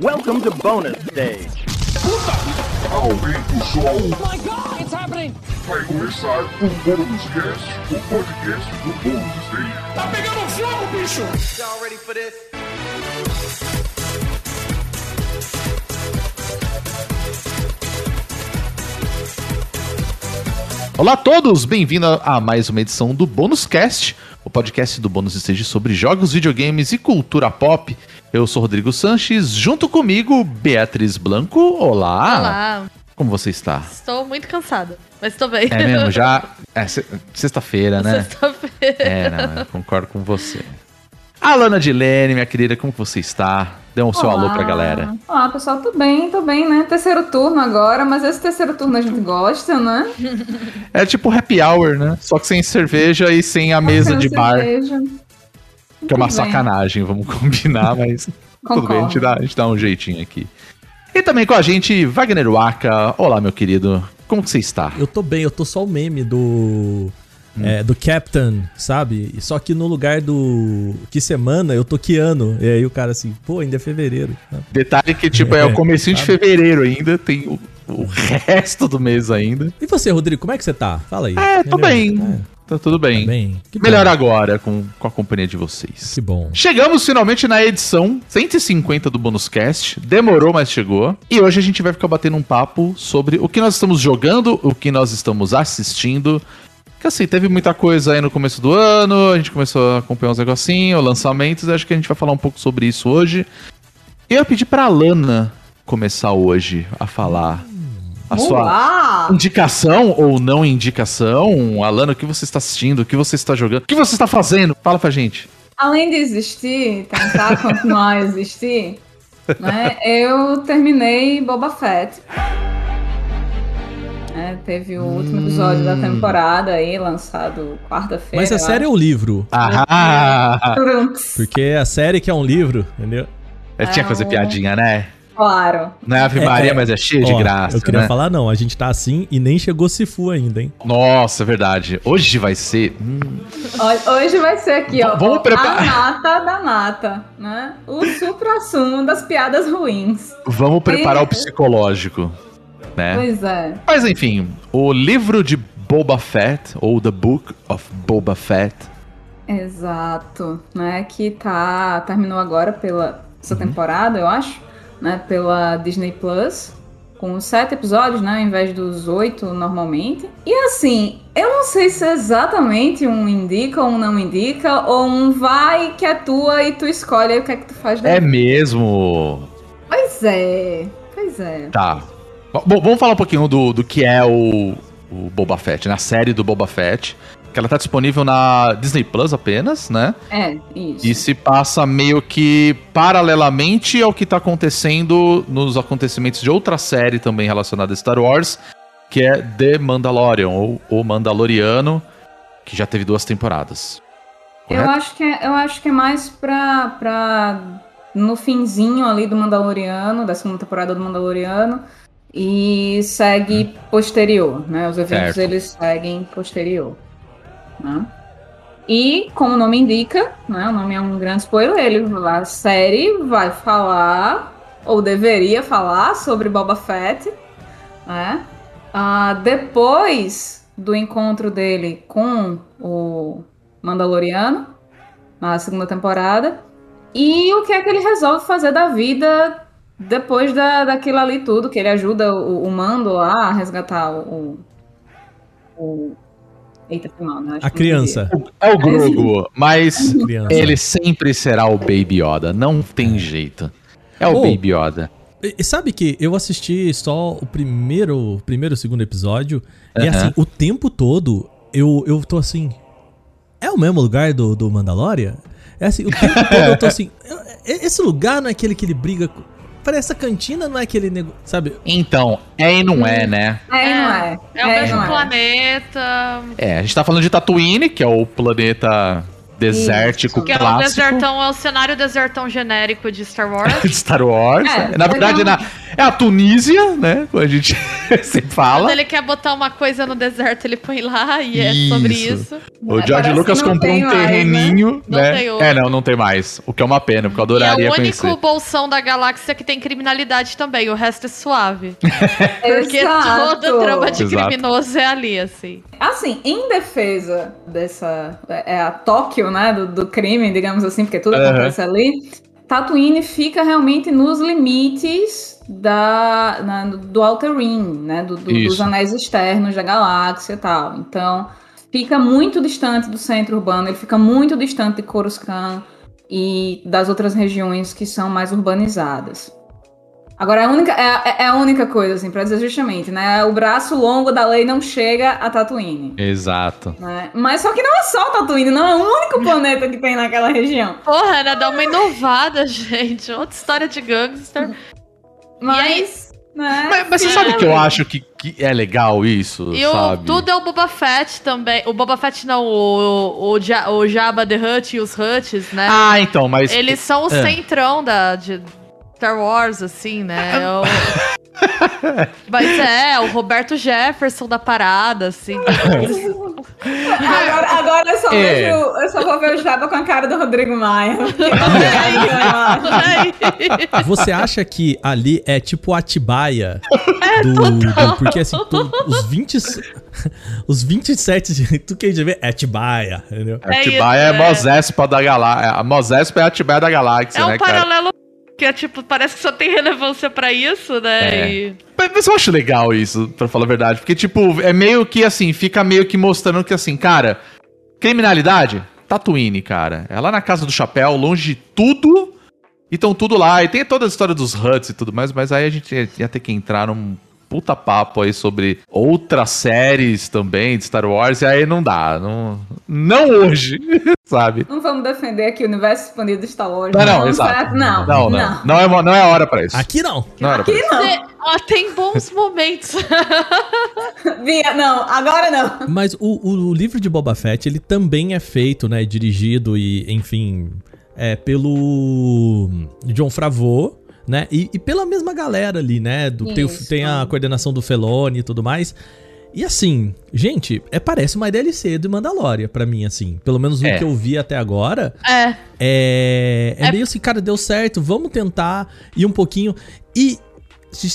Welcome to bonus stage. Aumenta o som, my god, it's happening! vai começar o Bônus Cast, o podcast do Bônus Stage. Tá pegando fogo, bicho! Y'all ready for this? Olá a todos, bem-vindo a mais uma edição do Bônus Cast, o podcast do Bônus Stage sobre jogos, videogames e cultura pop. Eu sou Rodrigo Sanches, junto comigo Beatriz Blanco. Olá. Olá, Como você está? estou muito cansada, mas estou bem. É mesmo, já é se- sexta-feira, né? Sexta-feira. É, não, eu concordo com você. Alana Dilene, minha querida, como você está? Dê um seu alô pra galera. Olá, pessoal, tô bem, tô bem, né? Terceiro turno agora, mas esse terceiro turno a gente gosta, né? É tipo happy hour, né? Só que sem cerveja e sem a mesa Sem de bar, que é uma bem. sacanagem, vamos combinar, mas tudo bem, a gente, dá, a gente dá um jeitinho aqui. E também com a gente, Wagner Waka. Olá, meu querido. Como que você está? Eu tô bem, eu tô só o meme do. é, do Captain, sabe? Só que no lugar do. Que semana eu tô que ano. E aí o cara assim, pô, ainda é fevereiro. Detalhe que, tipo, é, o comecinho de fevereiro ainda, tem o, o resto do mês ainda. E você, Rodrigo, como é que você tá? Fala aí. É, tô Entendeu? bem. Tá tudo bem. Tá bem. Que Melhor bom. agora com, com a companhia de vocês. Que bom. Chegamos finalmente na edição 150 do Bonus Cast. Demorou, mas chegou. E hoje a gente vai ficar batendo um papo sobre o que nós estamos jogando, o que nós estamos assistindo. Que assim, teve muita coisa aí no começo do ano, a gente começou a acompanhar uns negocinhos, lançamentos, e acho que a gente vai falar um pouco sobre isso hoje. Eu ia pedir pra Lana começar hoje a falar a sua Olá! indicação ou não indicação. Alana, o que você está assistindo, o que você está jogando, o que você está fazendo? Fala pra gente. Além de existir, tentar continuar a existir, né? Eu terminei Boba Fett. É, teve o último episódio da temporada aí, lançado quarta-feira. Mas a série é acho. o livro. Ah. Porque a série que é um livro, entendeu? eu tinha que fazer piadinha, né? Claro. Não é Ave É, Maria, é. mas é cheio de Ó, graça, Eu queria né? falar, não, a gente tá assim e nem chegou Sifu ainda, hein? Nossa, é verdade. Hoje vai ser. hum, Ho- Hoje vai ser aqui, ó. Vamos preparar- A nata da nata, né? O supra-sumo das piadas ruins. vamos preparar É. o psicológico, né? Pois é. Mas enfim, o livro de Boba Fett, ou The Book of Boba Fett, Exato, né? Que tá terminou agora pela essa temporada, eu acho, né? Pela Disney Plus, com sete episódios, né? Ao invés dos oito normalmente. E assim, eu não sei se é exatamente um indica ou um não indica, ou um vai que é tua e tu escolhe o que é que tu faz é daí. mesmo. Pois é, pois é. Tá. Bom, vamos falar um pouquinho do, do que é o, o Boba Fett, na série do Boba Fett. Que ela tá disponível na Disney Plus apenas, né? É, isso. E se passa meio que paralelamente ao que tá acontecendo nos acontecimentos de outra série também relacionada a Star Wars, que é The Mandalorian, ou O Mandaloriano, que já teve duas temporadas. Eu acho que é, eu acho que é mais pra, pra no finzinho ali do Mandaloriano, da segunda temporada do Mandaloriano, e segue posterior, né? Os eventos Certo. eles seguem posterior, né? E como o nome indica, né? O nome é um grande spoiler, ele, a série vai falar ou deveria falar sobre Boba Fett, né? Ah, depois do encontro dele com o Mandaloriano, na segunda temporada. E o que é que ele resolve fazer da vida depois da, daquilo ali tudo, que ele ajuda o, o Mando lá a resgatar o. o, Eita, foi mal, né? Acho A criança. É o Grogu, mas ele sempre será o Baby Yoda, não tem jeito. É o Oh. Baby Yoda. Sabe que eu assisti só o primeiro, primeiro segundo episódio, e Aham. assim, o tempo todo eu, eu tô assim. É o mesmo lugar do, do Mandalorian? É assim, o tempo todo eu tô assim. Esse lugar não é aquele que ele briga com. Parece essa cantina, não é aquele negócio. Sabe? Então, é e não é, né? É, e não é. É o e mesmo é. planeta, É, a gente tá falando de Tatooine, que é o planeta desértico que é o clássico. desertão, é o cenário desertão genérico de Star Wars. de Star Wars. É, na verdade, mas na, É a Tunísia, né? Como a gente sempre fala. Quando ele quer botar uma coisa no deserto, ele põe lá e é sobre Isso. O É, George Lucas comprou um mais, né? terreninho, Não né? tem outro. é, não, não tem mais. O que é uma pena, porque eu E é adoraria o único conhecer. bolsão da galáxia que tem criminalidade também. O resto é suave. Porque Exato. toda trama de Exato. criminoso é ali, assim. Assim, em defesa dessa. É a Tóquio, né? Do, do crime, digamos assim, porque tudo Aham. acontece ali. Tatooine fica realmente nos limites da, na- do Outer Rim, né? do- do- dos anéis externos da galáxia e tal. Então, fica muito distante do centro urbano, ele fica muito distante de Coruscant e das outras regiões que são mais urbanizadas. Agora, é a única, é, é a única coisa, assim, pra dizer justamente, né? O braço longo da lei não chega a Tatooine. Exato. né? Mas só que não é só Tatooine, não é o único planeta que tem naquela região. Porra, né? Dá uma inovada, gente. Outra história de gangster. Mas, né? Mas, mas você sabe que eu acho que, que é legal isso, E o, sabe? tudo é o Boba Fett também. O Boba Fett não, o, o, Ja- o Jabba the Hutt e os Hutts, né? Ah, então, mas... Eles são o É. centrão da, de Star Wars, assim, né? É o- Mas é, o Roberto Jefferson da parada, assim. Agora, agora eu, só É. vejo, eu só vou ver o Jabba com a cara do Rodrigo Maia. Você acha que ali é tipo Atibaia É, do, do- Porque assim, tu- os 20. Os 27 de. Tu quer ver? É Atibaia, entendeu? É Atibaia é, é. Mosespa da galáxia. A Mosespa é a Atibaia da galáxia, É um né, cara? paralelo que é tipo, parece que só tem relevância pra isso, né? É. E- Mas, mas eu acho legal isso, pra falar a verdade. Porque, tipo, é meio que assim, fica meio que mostrando que, assim, cara, criminalidade, Tatooine, cara. É lá na casa do chapéu, longe de tudo. E estão tudo lá. E tem toda a história dos Huts e tudo mais, mas aí a gente ia, ia ter que entrar num puta papo aí sobre outras séries também de Star Wars. E aí não dá. Não, não hoje, sabe? Não vamos defender aqui o universo expandido de Star Wars. Não, não, exato. certo? Não, Não, não. Não, é, não é a hora pra isso. Aqui não. Não pra Aqui não. Tem, ó, tem bons momentos. Via, não, agora não. Mas o, o livro de Boba Fett, ele também é feito, né? Dirigido e, enfim, é, pelo John Favreau, né? E, e pela mesma galera ali, né? Do, tem, o- tem a coordenação do Felone e tudo mais. E assim, gente, é, parece uma DLC do Mandalorian pra mim, assim. Pelo menos no É. que eu vi até agora. É. É, é, É- meio assim, cara, deu certo, vamos tentar ir um pouquinho. E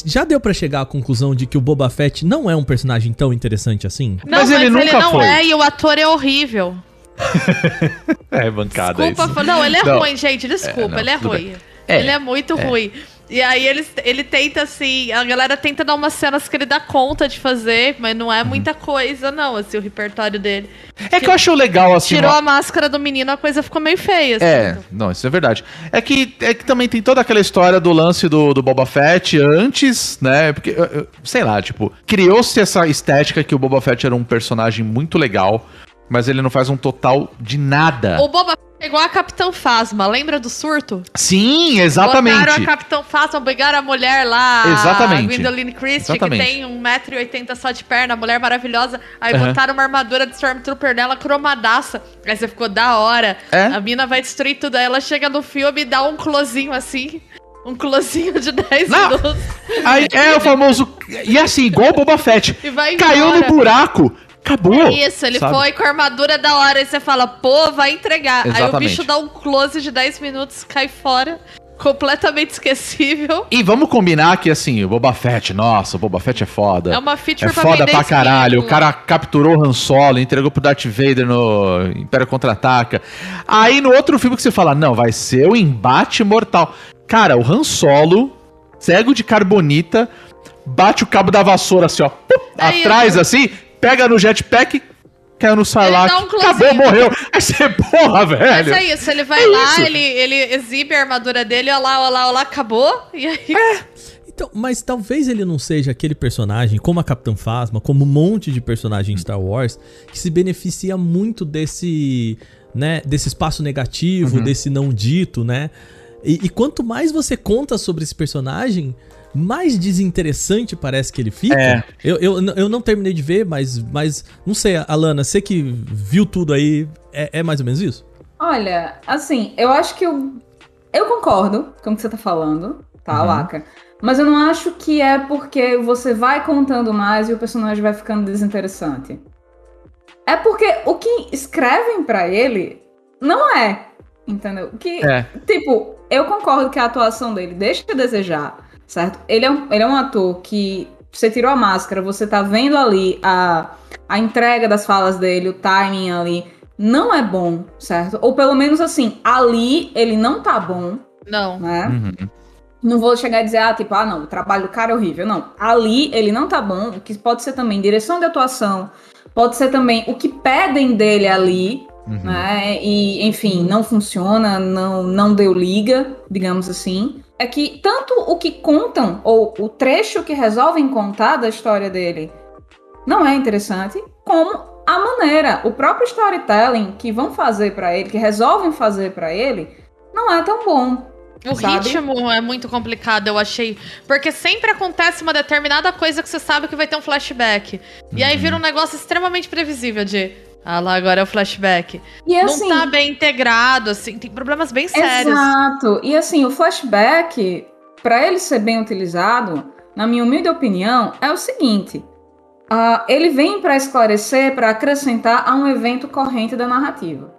já deu pra chegar à conclusão de que o Boba Fett não é um personagem tão interessante assim? Não, Mas mas, ele ele, nunca não foi. é e o ator é horrível. É bancada Desculpa, isso. não, ele é Não. ruim, gente, desculpa, É, não, ele é ruim. É, Ele é muito ruim. E aí ele, ele tenta, assim, a galera tenta dar umas cenas que ele dá conta de fazer, mas não Uhum. é muita coisa, não, assim, o repertório dele. É que eu acho legal, assim... Tirou uma- a máscara do menino, a coisa ficou meio feia, assim. É, não, isso é verdade. É que, é que também tem toda aquela história do lance do, do Boba Fett antes, né? Porque, sei lá, tipo, criou-se essa estética que o Boba Fett era um personagem muito legal, mas ele não faz um total de nada. O Boba Fett é igual a Capitão Fasma, lembra do surto? Sim, Botaram exatamente. a Capitão Fasma, pegaram a mulher lá, Exatamente. a Gwendoline Christie, Exatamente. que tem 1,80m só de perna, mulher maravilhosa. Aí Aham. botaram uma armadura de Stormtrooper nela, cromadaça. Aí você ficou da hora. É? A mina vai destruir tudo. Aí ela chega no filme e dá um closinho assim. Um closinho de 10 Não. minutos. Aí é o famoso. E assim, igual o Boba Fett. E vai Caiu no embora. buraco, acabou. Isso, ele sabe? foi com a armadura da hora. Aí você fala, pô, vai entregar. Aí o Exatamente. bicho dá um close de 10 minutos, cai fora. Completamente esquecível. E vamos combinar que assim, o Boba Fett, nossa, o Boba Fett é foda. É uma feature É pra foda pra caralho. O cara capturou o Han Solo, entregou pro Darth Vader no Império Contra-Ataca. Aí no outro filme que você fala, não, vai ser o embate mortal. Cara, o Han Solo, cego de carbonita, bate o cabo da vassoura assim, ó, É atrás isso. assim, pega no jetpack, caiu no Sarlacc, um acabou, morreu. Aí você, porra, Mas velho. é isso, ele vai É lá, isso. Ele, ele exibe a armadura dele, olha lá, olha lá, olha lá, acabou. E aí. Então, mas talvez ele não seja aquele personagem, como a Capitã Phasma, como um monte de personagem em Star Wars, que se beneficia muito desse, né, desse espaço negativo, Uhum. desse não dito, né? E, e quanto mais você conta sobre esse personagem, mais desinteressante parece que ele fica. É. Eu, eu, eu não terminei de ver, mas, mas não sei, Alana, você que viu tudo aí, é, é mais ou menos isso? Olha, assim, eu acho que eu. Eu concordo com o que você tá falando, tá, Uhum. Laka? Mas eu não acho que é porque você vai contando mais e o personagem vai ficando desinteressante. É porque o que escrevem pra ele não é, entendeu? Que, É. tipo, eu concordo que a atuação dele deixa a desejar, certo? Ele é um, ele é um ator que você tirou a máscara, você tá vendo ali a, a entrega das falas dele, o timing ali, não é bom, certo? Ou pelo menos assim, ali ele não tá bom, Não. né? Uhum. Não vou chegar a dizer, ah, tipo, ah, não, o trabalho do cara é horrível. Não, ali ele não tá bom, o que pode ser também direção de atuação, pode ser também o que pedem dele ali, Uhum. né? E, enfim, não funciona, não, não deu liga, digamos assim. É que tanto o que contam, ou o trecho que resolvem contar da história dele, não é interessante, como a maneira, o próprio storytelling que vão fazer pra ele, que resolvem fazer pra ele, não é tão bom. O Sabe? ritmo é muito complicado, eu achei. Porque sempre acontece uma determinada coisa que você sabe que vai ter um flashback. E aí vira um negócio extremamente previsível de. Ah lá, agora é o flashback. E assim, Não tá bem integrado, assim, tem problemas bem sérios. Exato. E assim, o flashback, para ele ser bem utilizado, na minha humilde opinião, é o seguinte: ah, ele vem para esclarecer, para acrescentar a um evento corrente da narrativa.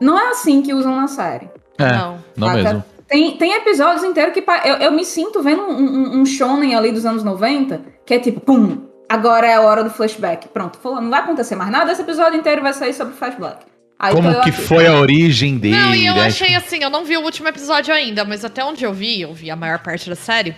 Não é assim que usam na série. É, Não. não saca? mesmo. Tem, tem episódios inteiros que eu, eu me sinto vendo um, um, um shonen ali dos anos 90, que é tipo, pum, agora é a hora do flashback. Pronto, falou, não vai acontecer mais nada, esse episódio inteiro vai sair sobre flashback. Aí Como que aqui. foi a origem dele, Não, e eu né? achei assim, eu não vi o último episódio ainda, mas até onde eu vi, eu vi a maior parte da série.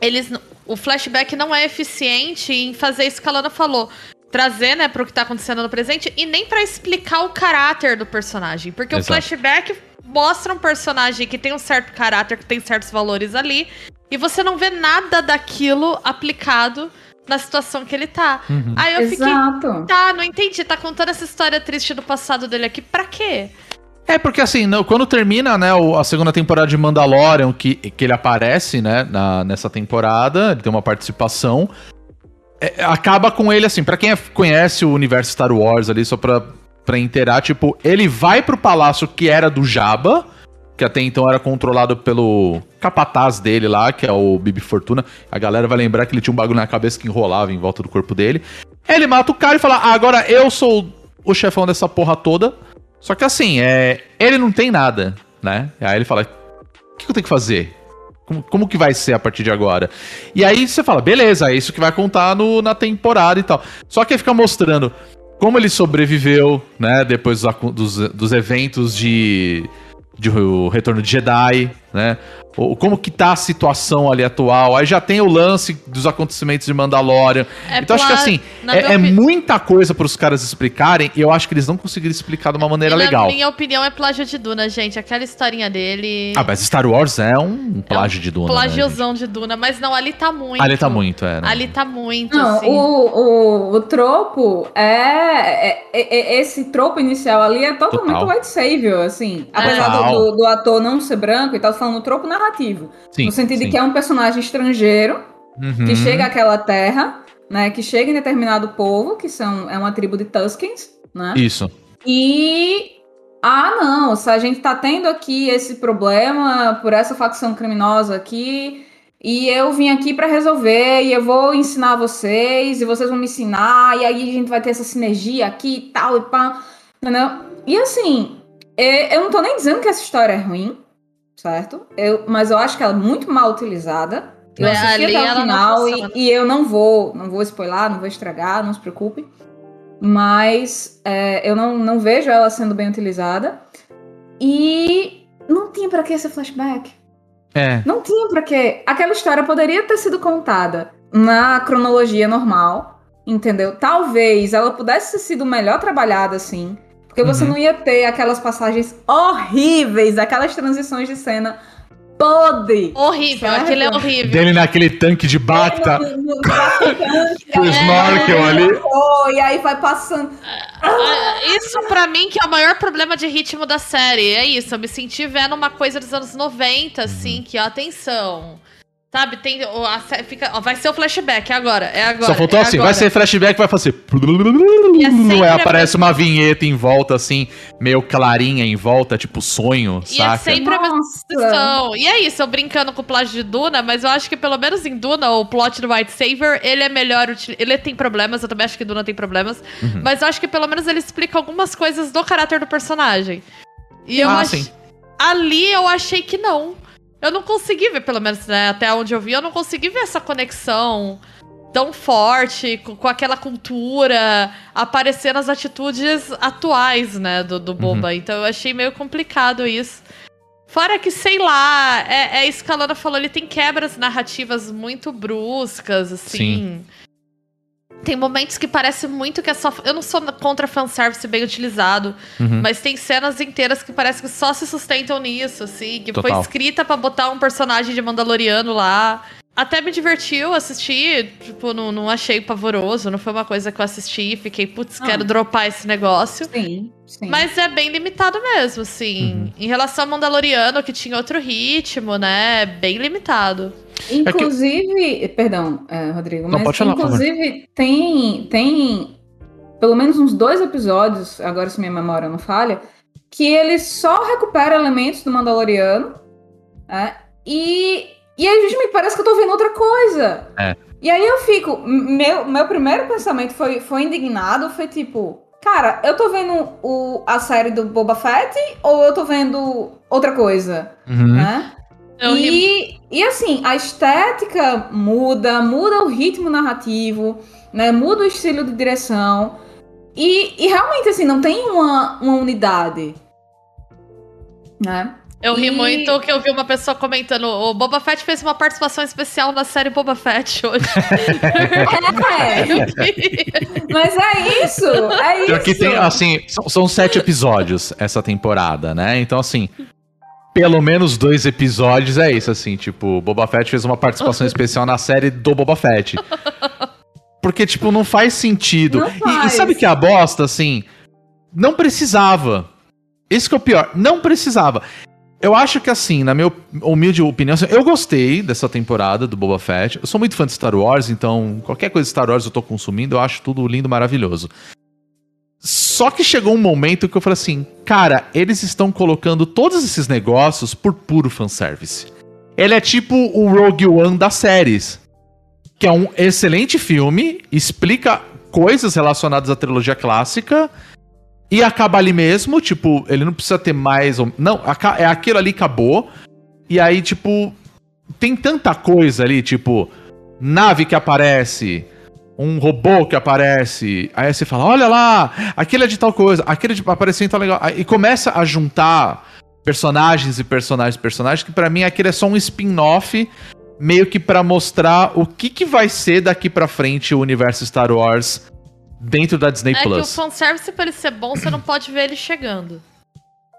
Eles. O flashback não é eficiente em fazer isso que a Lana falou. Trazer, né, pro que tá acontecendo no presente e nem pra explicar o caráter do personagem. Porque Exato. o flashback mostra um personagem que tem um certo caráter, que tem certos valores ali. E você não vê nada daquilo aplicado na situação que ele tá. Uhum. Aí eu fiquei. Exato. Tá, não entendi. Tá contando essa história triste do passado dele aqui. Pra quê? É, porque assim, no- quando termina, né, o- a segunda temporada de Mandalorian, que, que ele aparece, né, na- nessa temporada, ele tem uma participação, é, acaba com ele, assim, pra quem é- conhece o universo Star Wars ali, só pra, pra inteirar, tipo, ele vai pro palácio que era do Jabba, que até então era controlado pelo capataz dele lá, que é o Bibi Fortuna. A galera vai lembrar que ele tinha um bagulho na cabeça que enrolava em volta do corpo dele. Ele mata o cara e fala, ah, agora eu sou o chefão dessa porra toda. Só que assim, é, ele não tem nada, né? Aí ele fala: o que eu tenho que fazer? Como, como que vai ser a partir de agora? E aí você fala: beleza, é isso que vai contar no- na temporada e tal. Só que aí fica mostrando como ele sobreviveu, né? Depois dos, dos, dos eventos de, de o Retorno de Jedi, né? O, como que tá a situação ali atual. Aí já tem o lance dos acontecimentos de Mandalorian. É então acho que assim, é, é muita coisa para os caras explicarem e eu acho que eles não conseguiram explicar de uma maneira E legal. Na minha opinião, é plágio de Duna, gente. Aquela historinha dele. Ah, mas Star Wars é um plágio de Duna. né, gente? Plagiozão de Duna. Mas não, ali tá muito. Ali tá muito, é. né? Ali tá muito, Não, assim. o, o, o tropo é, é- é- é- Esse tropo inicial ali é totalmente Total. white savior, assim. Apesar do, do- do ator não ser branco e tal, falando o tropo narrativo. Sim, no sentido sim. de que é um personagem estrangeiro Uhum. que chega àquela terra, né? Que chega em determinado povo, que são, é uma tribo de Tuskens, né? Isso. E. Ah, não, se a gente tá tendo aqui esse problema por essa facção criminosa aqui, e eu vim aqui pra resolver, e eu vou ensinar vocês, e vocês vão me ensinar, e aí a gente vai ter essa sinergia aqui e tal, e pá, entendeu? E assim, eu não tô nem dizendo que essa história é ruim, certo? Eu, mas eu acho que ela é muito mal utilizada. Eu É, assisti ali até ela o final e, e eu não vou, não vou spoiler, não vou estragar, não se preocupe. Mas é, eu não, não vejo ela sendo bem utilizada. E não tinha pra que esse flashback. É. Não tinha pra quê. Aquela história poderia ter sido contada na cronologia normal, entendeu? Talvez ela pudesse ter sido melhor trabalhada assim. Porque você Uhum. não ia ter aquelas passagens horríveis, aquelas transições de cena podre. Horrível, Certo. aquele é horrível. Dele naquele tanque de Bacta. No- no- no traficante, Com o snorkel vai- ali. E aí vai passando. Ah, Isso pra mim que é o maior problema de ritmo da série. É isso, eu me senti vendo uma coisa dos anos 90, assim, Uhum. que, ó, atenção. Sabe, tem. o- a fica, ó, vai ser o flashback, é agora. É agora. Só faltou é assim, agora. vai ser flashback, vai fazer. E é aparece uma vinheta em volta, assim, meio clarinha em volta, tipo sonho, E é saca? sempre a mesma Nossa. discussão. E é isso, eu brincando com o plágio de Duna, mas eu acho que pelo menos em Duna, o plot do White Saver, ele é melhor. Ele tem problemas, eu também acho que Duna tem problemas. Uhum. Mas eu acho que pelo menos ele explica algumas coisas do caráter do personagem. E eu Ah, ach- sim. Ali eu achei que não. Eu não consegui ver, pelo menos, né, até onde eu vi, eu não consegui ver essa conexão tão forte com, com aquela cultura aparecer nas atitudes atuais, né, do, do Boba. Então eu achei meio complicado isso. Fora que, sei lá, é, é isso que a Lana falou, ele tem quebras narrativas muito bruscas, assim. Tem momentos que parece muito que é só. Eu não sou contra fanservice bem utilizado, Uhum. mas tem cenas inteiras que parece que só se sustentam nisso, assim. Que foi Total. escrita pra botar um personagem de Mandaloriano lá. Até me divertiu assistir, tipo, não, não achei pavoroso, não foi uma coisa que eu assisti e fiquei, putz, Ah. quero dropar esse negócio. Sim, sim. Mas é bem limitado mesmo, assim. Em relação ao Mandaloriano, que tinha outro ritmo, né? Bem limitado. Inclusive, perdão, é, Rodrigo, Não, mas falar, inclusive tem, tem pelo menos uns dois episódios, agora se minha memória não falha, que ele só recupera elementos do Mandaloriano, né? E, e aí justamente parece que eu tô vendo outra coisa. É. E aí eu fico, meu, meu primeiro pensamento foi, foi indignado, foi tipo, cara, eu tô vendo o, a série do Boba Fett ou eu tô vendo outra coisa, Uhum. né? Eu ri- E, e assim, a estética muda, muda o ritmo narrativo, né? Muda o estilo de direção. E, e realmente, assim, não tem uma, uma unidade. Né? Eu ri E- muito que eu vi uma pessoa comentando: o Boba Fett fez uma participação especial na série Boba Fett hoje. É, mas é isso, é isso. Pior que tem, assim, são, são sete episódios essa temporada, né? Então, assim, pelo menos dois episódios é isso, assim, tipo, Boba Fett fez uma participação especial na série do Boba Fett. Porque, tipo, não faz sentido. Não E- E, faz. sabe que a bosta, assim, não precisava. Esse que é o pior, não precisava. Eu acho que, assim, na minha humilde opinião, assim, eu gostei dessa temporada do Boba Fett. Eu sou muito fã de Star Wars, então qualquer coisa de Star Wars eu tô consumindo, eu acho tudo lindo, maravilhoso. Só que chegou um momento que eu falei assim, cara, eles estão colocando todos esses negócios por puro fanservice. Ele é tipo o Rogue One das séries, que é um excelente filme, explica coisas relacionadas à trilogia clássica e acaba ali mesmo, tipo, ele não precisa ter mais não, é aquilo ali acabou. E aí, tipo, tem tanta coisa ali, tipo, nave que aparece, um robô que aparece. Aí você fala: olha lá, aquele é de tal coisa, aquele de, apareceu em tal legal. E começa a juntar personagens e personagens e personagens, que pra mim aquele é só um spin-off, meio que pra mostrar o que, que vai ser daqui pra frente o universo Star Wars dentro da Disney É que o Plus. fanservice, pra ele ser bom, você não pode ver ele chegando.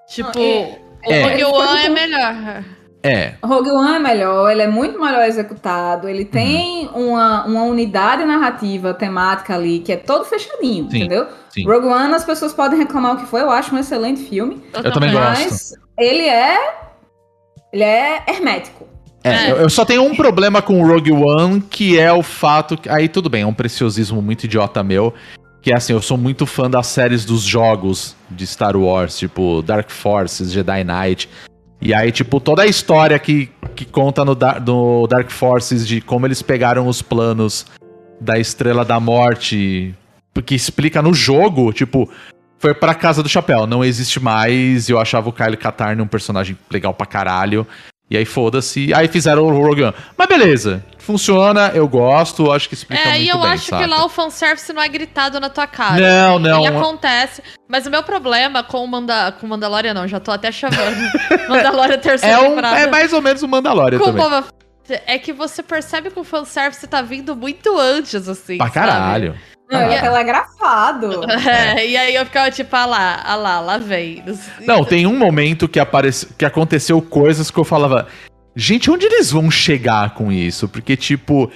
Tipo, é- o É. Rogue One é melhor. É. Rogue One é melhor, ele é muito melhor executado, ele tem uma, uma unidade narrativa, temática ali, que é todo fechadinho, Sim, entendeu? sim. Rogue One, as pessoas podem reclamar o que foi, eu acho um excelente filme, Eu também gosto. mas ele é. Ele é hermético. É, É. Eu, eu só tenho um problema com o Rogue One, que é o fato que. Aí tudo bem, é um preciosismo muito idiota meu. Que é assim, eu sou muito fã das séries dos jogos de Star Wars, tipo Dark Forces, Jedi Knight. E aí, tipo, toda a história que, que conta no, no Dark Forces de como eles pegaram os planos da Estrela da Morte, que explica no jogo, tipo, foi pra Casa do Chapéu, não existe mais. Eu achava o Kyle Katarn um personagem legal pra caralho. E aí foda-se. Aí fizeram o Rogue One. Mas beleza. Funciona, eu gosto, acho que explica É, muito e eu bem, acho saca? que lá o fanservice não é gritado na tua cara. Não, não. Ele acontece. Mas o meu problema com o, Manda... com o Mandalorian, não, já tô até chamando. Mandalorian terceira É, um, temporada. é mais ou menos o Mandalorian com também. Boba é que você percebe que o fanservice tá vindo muito antes, assim. Pra sabe? caralho. Não, ele é telegrafado. É, e aí eu ficava tipo, ah lá, ah lá, lá vem. Não, tem um momento que, aparece, que aconteceu coisas que eu falava. Gente, onde eles vão chegar com isso? Porque, tipo,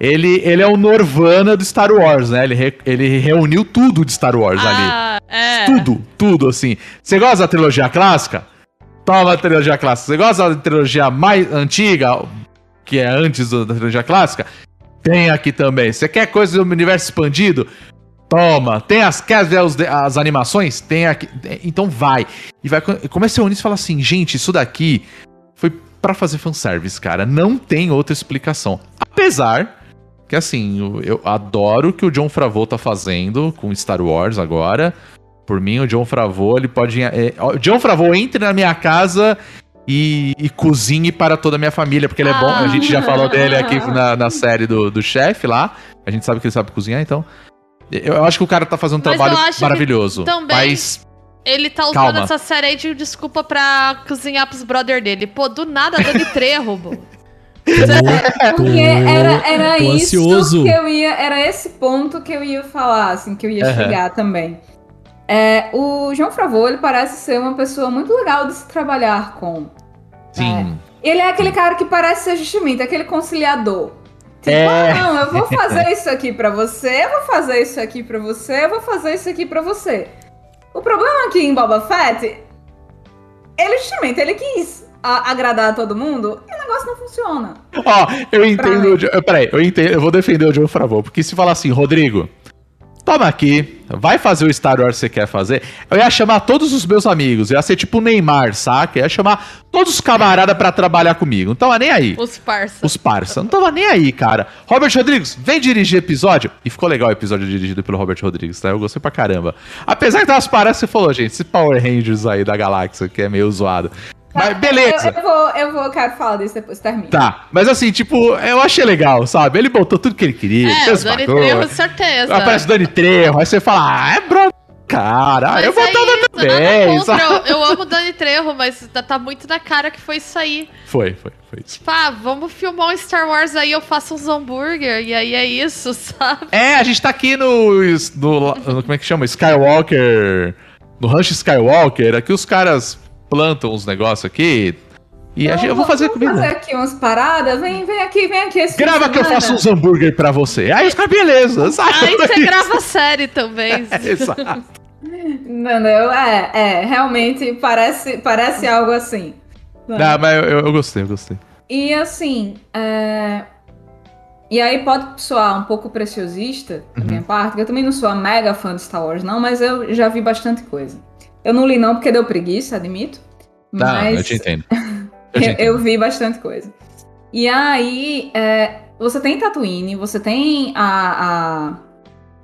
ele, ele é o Norvana do Star Wars, né? Ele, re- ele reuniu tudo de Star Wars ali. Ah, é. Tudo, tudo, assim. Você gosta da trilogia clássica? Toma a trilogia clássica. Você gosta da trilogia mais antiga? que é antes do- da trilogia clássica, tem aqui também. Você quer coisa do universo expandido? Toma. Tem as, quer ver de- as animações? Tem aqui. Então vai. E vai começa a unir e fala assim, gente, isso daqui foi pra fazer fanservice, cara. Não tem outra explicação. Apesar que, assim, eu, adoro o que o John Favreau tá fazendo com Star Wars agora. Por mim, o John Favreau, ele pode... É, o John Favreau entre na minha casa e, e cozinhe para toda a minha família, porque ele é bom. A gente já falou dele aqui na, na série do, do chefe lá. A gente sabe que ele sabe cozinhar, então... Eu, eu acho que o cara tá fazendo um Mas trabalho eu acho que maravilhoso. também- Mas Ele tá usando Calma. essa série aí de desculpa pra cozinhar pros brother dele. Pô, do nada Trejo, bo. Tô, Porque era, era isso ansioso. que eu ia. Era esse ponto que eu ia falar, assim, que eu ia Aham. chegar também. É, o João Favreau, ele parece ser uma pessoa muito legal de se trabalhar com. Sim. Ele é aquele cara que parece ser justamente aquele conciliador. Tipo, É. ah, não, eu vou fazer isso aqui pra você, eu vou fazer isso aqui pra você, eu vou fazer isso aqui pra você. O problema aqui em Boba Fett, ele justamente, ele quis a- agradar a todo mundo e o negócio não funciona. Ó, eu entendo. Jo- Peraí, eu entendo, eu vou defender o John Favreau, porque se falar assim, Rodrigo, toma aqui, vai fazer o Star Wars que você quer fazer, eu ia chamar todos os meus amigos, ia ser tipo o Neymar, saca? Eu ia chamar todos os camaradas pra trabalhar comigo. Não tava nem aí. Os parça. Os parça. Não tava nem aí, cara. Robert Rodrigues, vem dirigir episódio. E ficou legal o episódio dirigido pelo Robert Rodrigues, tá? Eu gostei pra caramba. Apesar que tava umas paradas, você falou, gente, esse Power Rangers aí da galáxia, que é meio zoado. Mas beleza. Eu, eu vou, eu vou, quero falar disso depois, termina. Tá, mas assim, tipo, eu achei legal, sabe? Ele botou tudo que ele queria, É, o Dani. Trejo, certeza. Aparece o Dani Trejo, aí você fala, ah, é bro, cara, Mas eu é botava isso, também, nada contra. sabe? Eu, eu amo o Dani Trejo, mas tá, tá muito na cara que foi isso aí. Foi, foi, foi isso. Tipo, ah, vamos filmar um Star Wars aí, eu faço uns hambúrguer, e aí é isso, sabe? É, a gente tá aqui no, no, no- como é que chama? Skywalker, no Rancho Skywalker, aqui os caras plantam uns negócios aqui, e a gente, eu vou fazer Vamos comida. fazer aqui umas paradas. Vem, vem aqui, vem aqui. Grava que eu faço uns hambúrguer pra você. Aí os caras, beleza, sabe? Aí você grava a série também. Exato. Entendeu? É, é, realmente parece, parece algo assim. Não, mas eu, eu- eu gostei, eu gostei. E assim, é... e aí pode soar um pouco preciosista da Uhum. minha parte, que eu também não sou a mega fã de Star Wars, não, mas eu já vi bastante coisa. Eu não li não porque deu preguiça, admito. Não, mas eu te entendo. Eu eu, te entendo. eu vi bastante coisa. E aí, é, você tem Tatooine, você tem a, a-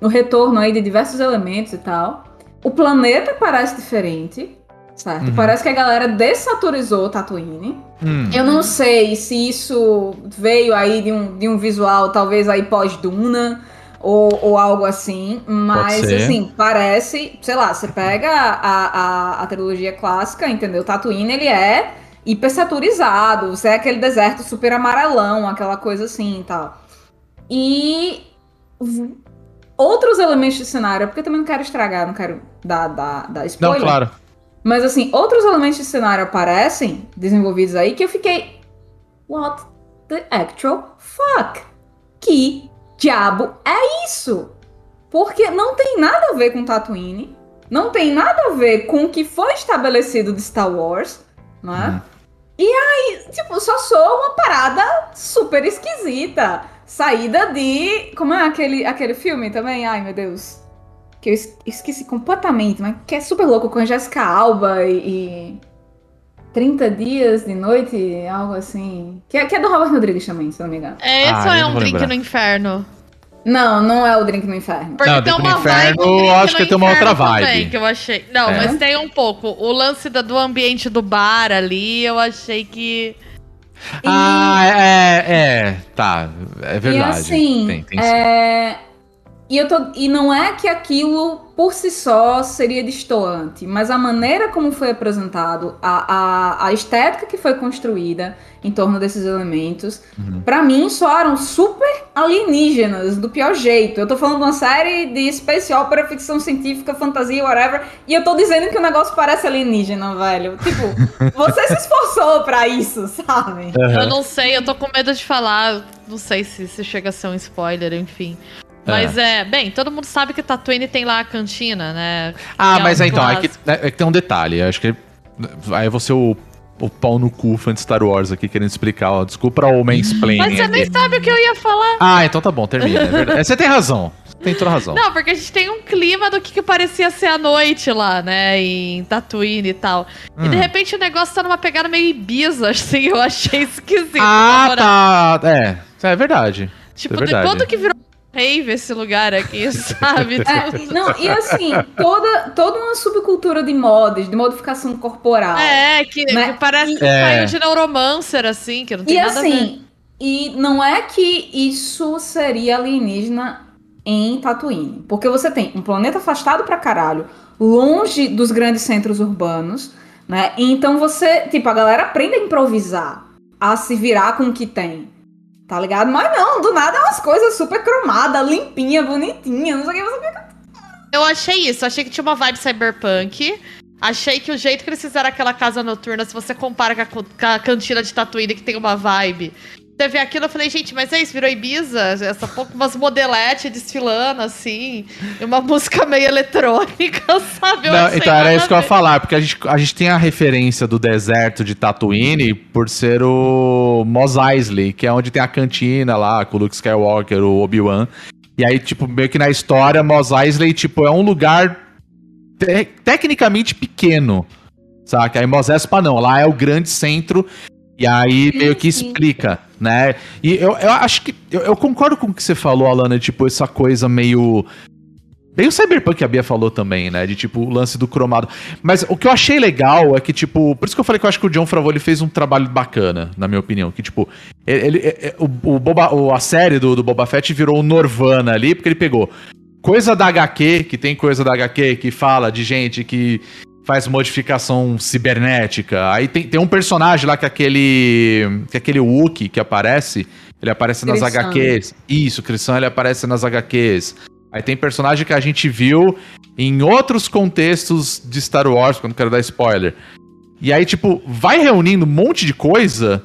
o retorno aí de diversos elementos e tal. O planeta parece diferente, certo? Uhum. Parece que a galera dessaturizou Tatooine. Hum. Eu não sei se isso veio aí de um, de um visual, talvez aí pós-Duna, ou, ou algo assim, mas assim, parece, sei lá, você pega a, a, a trilogia clássica, entendeu? Tatooine, ele é hipersaturizado, você é aquele deserto super amarelão, aquela coisa assim e tal. E outros elementos de cenário, porque eu também não quero estragar, não quero dar, dar, dar Não, spoiler. claro. Mas assim, outros elementos de cenário aparecem, desenvolvidos aí, que eu fiquei. What the actual fuck? Que diabo é isso? Porque não tem nada a ver com Tatooine, não tem nada a ver com o que foi estabelecido de Star Wars, né? E aí, tipo, só sou uma parada super esquisita. Saída de. Como é aquele, aquele filme também? Ai, meu Deus. Que eu es- esqueci completamente, mas que é super louco com a Jessica Alba e. e 30 dias de noite, algo assim. Que é, que é do Robert Rodrigues também, se não me engano. É, esse Ah, ou é um drink lembrar. no inferno? Não, não é o Drink no Inferno. Porque Não, tem Drink no uma Inferno, vibe acho que tem uma outra vibe. também, que eu achei. Não, É? mas tem um pouco. O lance do ambiente do bar ali, eu achei que. Ah, é, é, tá, é verdade. E assim, tem, tem sim. é... E, eu tô... e não é que aquilo por si só seria destoante, mas a maneira como foi apresentado, a, a, a estética que foi construída em torno desses elementos, Uhum. pra mim soaram super alienígenas, do pior jeito. Eu tô falando de uma série de space opera, ficção científica, fantasia, whatever, e eu tô dizendo que o negócio parece alienígena, velho. Tipo, você se esforçou pra isso, sabe? Eu não sei, eu tô com medo de falar. Não sei se, se chega a ser um spoiler, enfim. Mas é. bem, todo mundo sabe que Tatooine tem lá a cantina, né? Ah, é mas um é, então, é que, clássico. é que tem um detalhe. Acho que aí eu vou ser o o pau no cu fã de Star Wars aqui querendo explicar, ó. Desculpa o mansplaining. Mas você nem aqui. sabe o que eu ia falar. Ah, então tá bom, termina. É. É, Você tem razão. Tem toda razão. Não, porque a gente tem um clima do que, que parecia ser a noite lá, né? Em Tatooine e tal. E de Hum. repente o negócio tá numa pegada meio Ibiza, assim, eu achei esquisito. ah, tá. É, é verdade. Tipo, é de verdade. quando que virou rave esse lugar aqui, sabe? É, não, e assim, toda, toda uma subcultura de mods, de modificação corporal. É, que, Né? que parece que É. saiu de Neuromancer, assim, que não tem E nada a ver. assim, e não é que isso seria alienígena em Tatooine. Porque você tem um planeta afastado pra caralho, longe dos grandes centros urbanos, né? E então você, tipo, a galera aprende a improvisar, a se virar com o que tem. Tá ligado? Mas não, do nada é umas coisas super cromadas, limpinha, bonitinha, não sei o que. Você fica... Eu achei isso, achei que tinha uma vibe cyberpunk. Achei que o jeito que eles fizeram aquela casa noturna, se você compara com a, co- com a cantina de Tatooine, que tem uma vibe. Vê aquilo, eu falei, gente, mas é isso, virou Ibiza? Essa pouco umas modeletes desfilando, assim, e uma música meio eletrônica, sabe? Eu Não, então era isso que eu ia falar, porque a gente, a gente tem a referência do deserto de Tatooine por ser o Mos Eisley, que é onde tem a cantina lá, com o Luke Skywalker, o Obi-Wan. E aí, tipo, meio que na história, Mos Eisley, tipo, é um lugar te- tecnicamente pequeno, saca? Aí Mos Espa não, lá é o grande centro, e aí meio que explica, né? E eu, eu acho que, eu, eu concordo com o que você falou, Alana, tipo, essa coisa meio... Bem o Cyberpunk que a Bia falou também, né? De tipo, o lance do cromado. Mas o que eu achei legal é que, tipo, por isso que eu falei que eu acho que o John Favreau fez um trabalho bacana, na minha opinião. Que, tipo, ele, ele- é- o, o Boba, a série do, do Boba Fett virou o Norvana ali, porque ele pegou coisa da HQ, que tem coisa da HQ que fala de gente que faz modificação cibernética. Aí tem, tem um personagem lá que é aquele. que é aquele Wookie que aparece. Ele aparece nas. HQs. Isso, Crissan ele aparece nas HQs. Aí tem personagem que a gente viu em outros contextos de Star Wars, quando quero dar spoiler. E aí, tipo, vai reunindo um monte de coisa.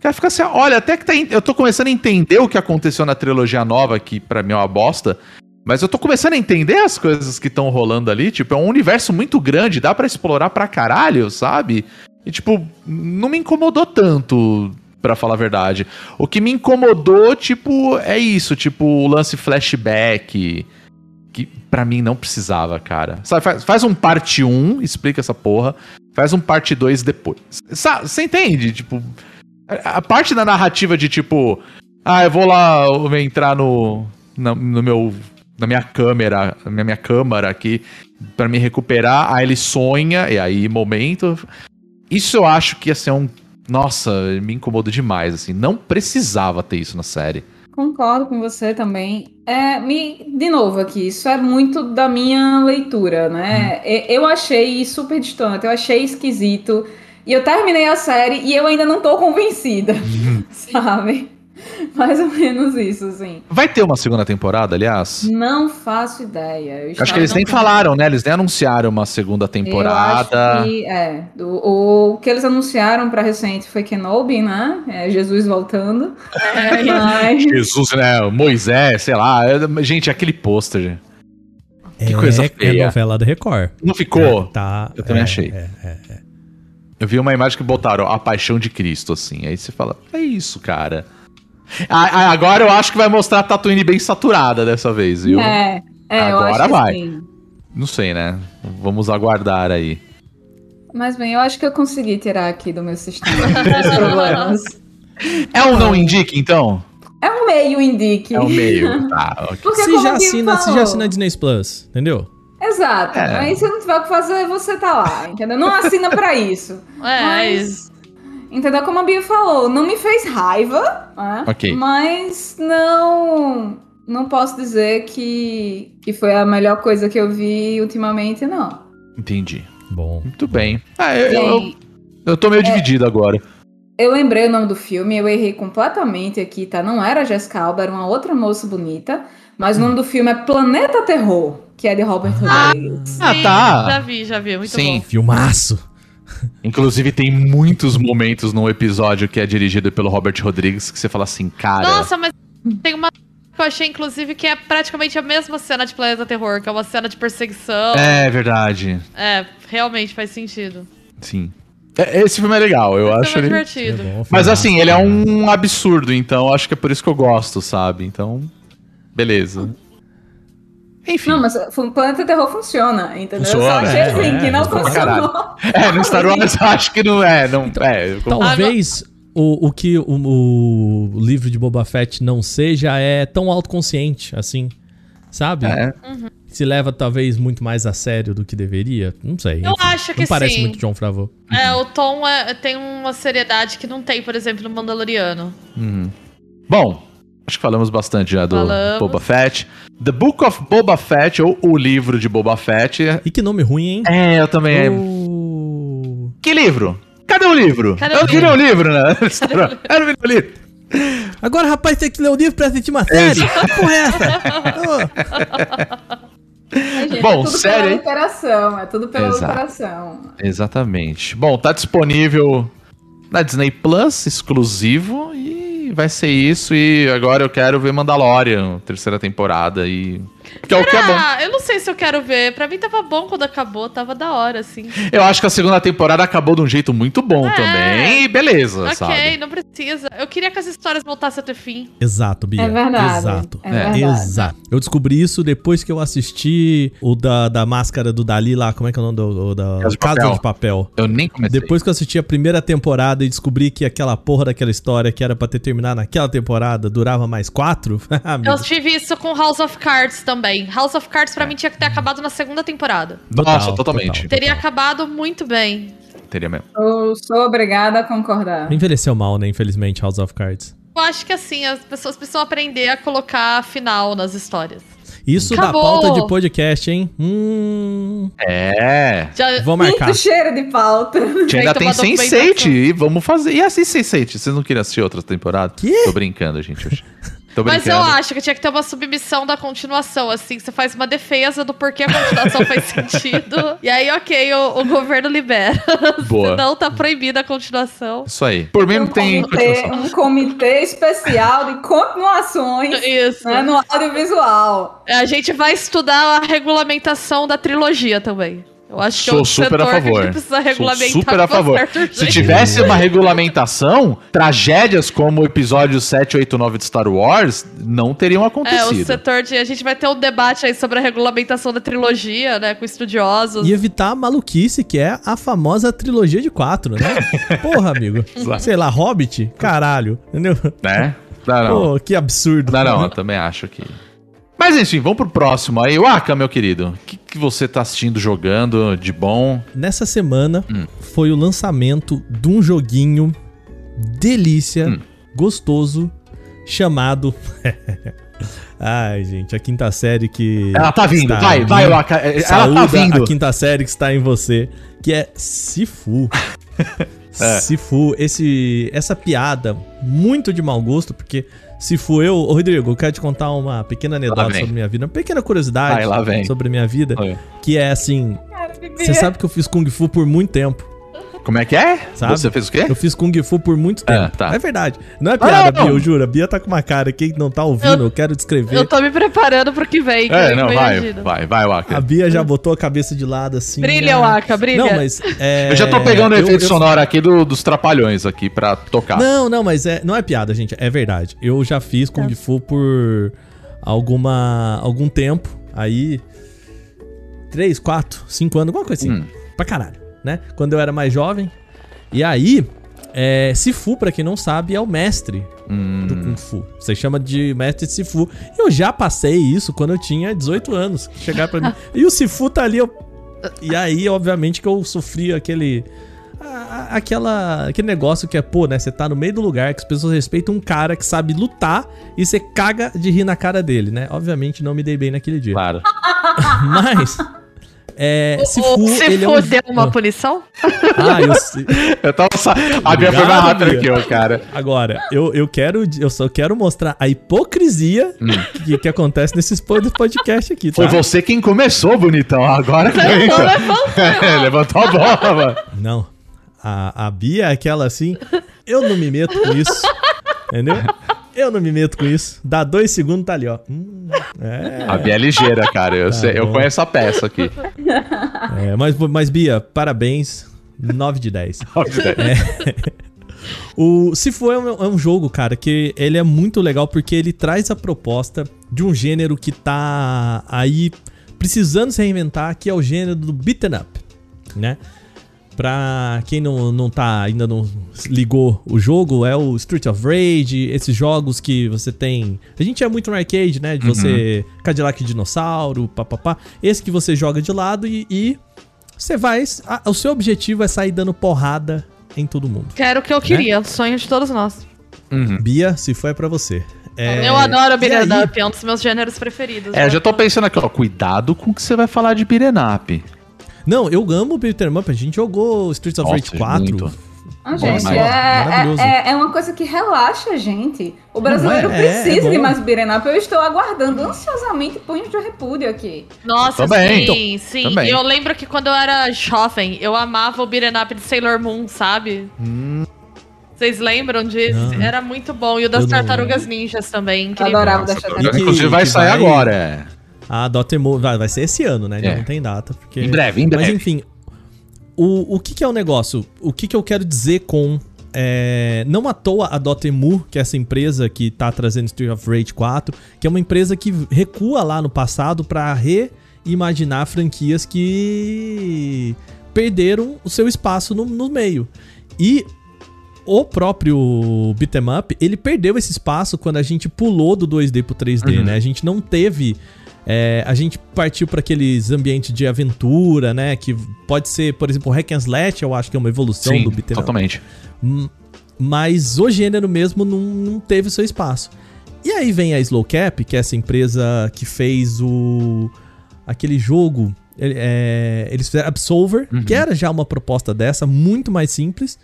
Cara, fica assim, olha, até que tá, en- eu tô começando a entender o que aconteceu na trilogia nova, que pra mim é uma bosta. Mas eu tô começando a entender as coisas que estão rolando ali. Tipo, é um universo muito grande, dá pra explorar pra caralho, sabe? E, tipo, não me incomodou tanto, pra falar a verdade. O que me incomodou, tipo, é isso, tipo, o lance flashback. Que pra mim não precisava, cara. Sabe, faz, faz um parte 1, explica essa porra. Faz um parte 2 depois. Você entende? Tipo, a, parte da narrativa de tipo, ah, eu vou lá eu vou entrar no, na- no meu na minha câmera, na minha, câmera aqui pra me recuperar, aí ele sonha e aí momento. Isso eu acho que ia ser um nossa, me incomodou demais assim, não precisava ter isso na série. Concordo com você também. É, me, de novo aqui, isso é muito da minha leitura, né? E- Eu achei super distante, eu achei esquisito. E eu terminei a série e eu ainda não tô convencida, sabe? Mais ou menos isso, assim. Vai ter uma segunda temporada, aliás? Não faço ideia. Eu Acho que eles nem não- falaram, né? Eles nem anunciaram uma segunda Eu temporada. acho que, é, do- o que eles anunciaram pra recente foi Kenobi, né? É, Jesus voltando. Mas, Jesus, né? Moisés, sei lá. É- Gente, aquele pôster. Que é, coisa É feia. novela da Record. Não ficou? Tá. Eu também é, achei. é, é, é. Eu vi uma imagem que botaram a paixão de Cristo, assim. Aí você fala, é isso, cara. Ah, ah, agora eu acho que vai mostrar a Tatooine bem saturada dessa vez, viu? é, é, eu Agora acho vai. que sim. Não sei, né? Vamos aguardar aí. Mas bem, eu acho que eu consegui tirar aqui do meu sistema os problemas. É um não indique, então? É um meio indique. É um meio. Tá, ok. Porque Se já, assina, se já assina Disney Plus, entendeu? Exato. É. Aí se não tiver o que fazer, você tá lá, entendeu? Não assina pra isso. É, Mas, entendeu? Como a Bia falou, não me fez raiva, né? Ok. Mas não... Não posso dizer que, que foi a melhor coisa que eu vi ultimamente, não. Entendi. Bom. Muito bem. Ah, eu, eu, eu tô meio dividido agora. Eu lembrei o nome do filme, eu errei completamente aqui, tá? Não era Jessica Alba, era uma outra moça bonita. Mas o nome do filme é Planeta Terror, que é de Robert Rodrigues. Ah, Sim, tá. Já vi, já vi. Muito Sim. bom. Filmaço. Inclusive, tem muitos momentos no episódio que é dirigido pelo Robert Rodrigues que você fala assim, cara. Nossa, mas tem uma que eu achei, inclusive, que é praticamente a mesma cena de Planeta Terror, que é uma cena de perseguição. É verdade. É, realmente faz sentido. Sim. É, Esse filme é legal, eu Esse acho filme é ele. divertido. É bom, Mas assim, ele é um absurdo, então acho que é por isso que eu gosto, sabe? Então, beleza. Enfim. Não, mas o Planeta Terror funciona, entendeu? eu Funciona, só achei é, assim, é, que não funcionou. É, no Star Wars eu acho que não é. Não, é eu concordo. Talvez o, o que o, o livro de Boba Fett não seja é tão autoconsciente, assim. Sabe? É. Se leva talvez muito mais a sério do que deveria. Não sei. Eu acho que não parece sim. muito John Favreau. É, o Tom é- tem uma seriedade que não tem, por exemplo, no Mandaloriano. Bom, acho que falamos bastante já do Falamos. Boba Fett. The Book of Boba Fett, ou o livro de Boba Fett. E que nome ruim, hein? É, eu também. O- Que livro? Cadê o livro? Cadê eu não queria o livro, né? Eu não vi o livro. Agora, rapaz, tem que ler o livro pra assistir uma série. Que porra é essa? Gente, Bom, é tudo sério, pela operação, é tudo pela Exato. operação. Exatamente. Bom, tá disponível na Disney Plus, exclusivo, e vai ser isso. E agora eu quero ver Mandalorian, terceira temporada, e. Que é o que é bom. Ah, eu não sei se eu quero ver. Pra mim tava bom quando acabou, tava da hora, assim. Eu acho que a segunda temporada acabou de um jeito muito bom É. também, e beleza, ok, sabe? não precisa. Eu queria que as histórias voltassem a ter fim. Exato, Bia. É verdade. Exato. É verdade. Exato. Eu descobri isso depois que eu assisti o da, da máscara do Dali lá. Como é que é o nome do, o da Casa de Casa Papel. de Papel? Eu nem comecei. Depois que eu assisti a primeira temporada e descobri que aquela porra daquela história que era pra ter terminado naquela temporada durava mais quatro, amigo. Eu tive isso com House of Cards também. House of Cards pra mim tinha que ter acabado na segunda temporada. Nossa, Total, totalmente. total. Teria acabado muito bem. Teria mesmo. Eu sou obrigada a concordar. Envelheceu mal, né? Infelizmente, House of Cards. Eu acho que assim, as pessoas precisam aprender a colocar final nas histórias. Isso Acabou. da pauta de podcast, hein? Hum. É. Já, Vou marcar. Muito cheiro de pauta. A gente ainda tem Tem que tomar Sense8 documentação. e vamos fazer. E assim, Sense8, vocês não queriam assistir outra temporada? Quê? Tô brincando, gente. Mas eu acho que tinha que ter uma submissão da continuação, assim, você faz uma defesa do porquê a continuação faz sentido. E aí, ok, o, o governo libera. Boa. Senão tá proibida a continuação. Isso aí. Por mim não Um tem comitê, um comitê especial de continuações Isso. né, no audiovisual. A gente vai estudar a regulamentação da trilogia também. Eu acho que é Sou um super a setor que a gente favor. precisa Sou regulamentar super a favor. Se jeito. tivesse uma regulamentação, tragédias como o episódio 7, 8, 9 de Star Wars não teriam É, o acontecido. setor de. A gente vai ter um debate aí sobre a regulamentação da trilogia, né? Com estudiosos. E evitar a maluquice que é a famosa trilogia de quatro, né? Porra, amigo. Sei lá, Hobbit? Caralho. Entendeu? Né? Não, não. Pô, que absurdo. Não, não, eu também acho que. Mas enfim, vamos pro próximo aí. Waka, meu querido, o que, que você tá assistindo, jogando de bom? Nessa semana Hum. foi o lançamento de um joguinho delícia, Hum. gostoso, chamado. Ai, gente, a quinta série que. Ela tá vindo, vai, em vai. Waka. Ela tá vindo. a quinta série que está em você, que é Sifu. É. Sifu, esse, essa piada muito de mau gosto, porque Sifu eu, ô Rodrigo, eu quero te contar uma pequena anedota sobre minha vida, uma pequena curiosidade Vai, lá vem. sobre minha vida, Oi. que é assim, Cara, você sabe que eu fiz Kung Fu por muito tempo. Como é que é? Sabe? Você fez o quê? Eu fiz Kung Fu por muito Ah, tempo. tá. É verdade. Não é piada, não, não. Bia, eu juro. A Bia tá com uma cara aqui que não tá ouvindo, eu, quero descrever. Eu tô me preparando pro que vem. que É, eu não, vai, imagino. vai, vai, A Waka. Bia já botou a cabeça de lado assim. Brilha, ah. Waka, brilha. Não, mas. é, Eu já tô pegando o eu- efeito eu- sonoro aqui do- dos trapalhões aqui pra tocar. Não, não, mas é, não é piada, gente. É verdade. Eu já fiz. Kung Fu por alguma, algum tempo. Aí. 3, 4, 5 anos, alguma coisa assim. Hum. Pra caralho, né? Quando eu era mais jovem. E aí. É, Sifu, pra quem não sabe, é o mestre Hum, do Kung Fu. Você chama de mestre de Sifu. Eu já passei isso quando eu tinha 18 anos. Chegar pra mim. E o Sifu tá ali. eu- E aí, obviamente, que eu sofri aquele. a- Aquela, aquele negócio que é, pô, né? Você tá no meio do lugar que as pessoas respeitam um cara que sabe lutar e você caga de rir na cara dele, né? Obviamente não me dei bem naquele dia. claro. Mas. É, Se ele é um. uma punição? Ah, eu sei. Eu tava. Sa... A Bia foi mais rápida que eu, cara. Agora, eu, eu quero. Eu só quero mostrar a hipocrisia que, que acontece nesses pod- podcast aqui, tá? Foi você quem começou, bonitão. Agora que vem. É, levantou a bola, mano. Não. A, a Bia é aquela assim. Eu não me meto com isso. Entendeu? Eu não me meto com isso. Dá dois segundos, tá ali, ó. Hum, é, A Bia é ligeira, cara. Eu, sei- eu conheço a peça aqui. é, mas, mas, Bia, parabéns. 9 de 10. O Se For é um, é um jogo, cara, que ele é muito legal porque ele traz a proposta de um gênero que tá aí precisando se reinventar, que é o gênero do beaten up, né? Pra quem não, não tá, ainda não ligou o jogo, é o Street of Rage, esses jogos que você tem. A gente é muito no arcade, né? De você. Cadillac Dinossauro, papapá. Esse que você joga de lado e, e você vai. a- o seu objetivo é sair dando porrada em todo mundo. Que era o que eu queria, o sonho de todos nós. Bia, se for é pra você. É, eu adoro up, é um dos meus gêneros preferidos. É, né? já tô pensando aqui, ó. Cuidado com o que você vai falar de up. Não, eu amo o Beat'em Up. A gente jogou Streets of Rage Nossa, 4. muito. Ah, gente, é, maravilhoso. é, é- é uma coisa que relaxa a gente. O brasileiro é? É, precisa é de mais beat'em up. Eu estou aguardando ansiosamente punhos de repúdio aqui. Nossa, Também. sim, sim. Também. E eu lembro que quando eu era jovem, eu amava o beat'em up de Sailor Moon, sabe? Vocês lembram disso? Não. Era muito bom. E o das Eu não Tartarugas Ninjas também, incrível. Adorava Nossa, dessa E que- Inclusive vai sair vai- agora, é. A Dotemu vai, vai ser esse ano, né? É. Não tem data. Porque... Em breve, em breve. Mas enfim, o, o que, que é o negócio? O que, que eu quero dizer com. é, não à toa a Dotemu, que é essa empresa que tá trazendo Street of Rage 4, que é uma empresa que recua lá no passado pra reimaginar franquias que perderam o seu espaço no, no meio. E o próprio beat'em up, ele perdeu esse espaço quando a gente pulou do 2D pro 3D, né? A gente não teve é, a gente partiu para aqueles ambientes de aventura, né? Que pode ser, por exemplo, o Hack and Slash, eu acho que é uma evolução Sim, do beat'em up. totalmente. Mas o gênero mesmo não, não teve seu espaço. E aí vem a Slow Cap, que é essa empresa que fez o aquele jogo. é, eles fizeram Absolver, que era já uma proposta dessa, muito mais simples.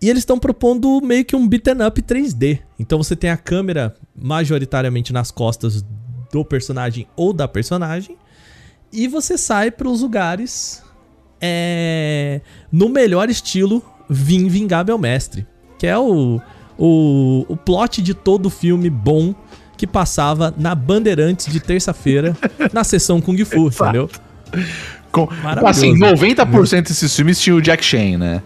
E eles estão propondo meio que um beaten up 3D. Então você tem a câmera majoritariamente nas costas do personagem ou da personagem. E você sai para os lugares é, no melhor estilo Vim Vingar Meu Mestre. Que é o, o, o plot de todo filme bom que passava na Bandeirantes de terça-feira na sessão Kung Fu, entendeu? Com, assim, 90% desses filmes tinha o Jack Chan, né?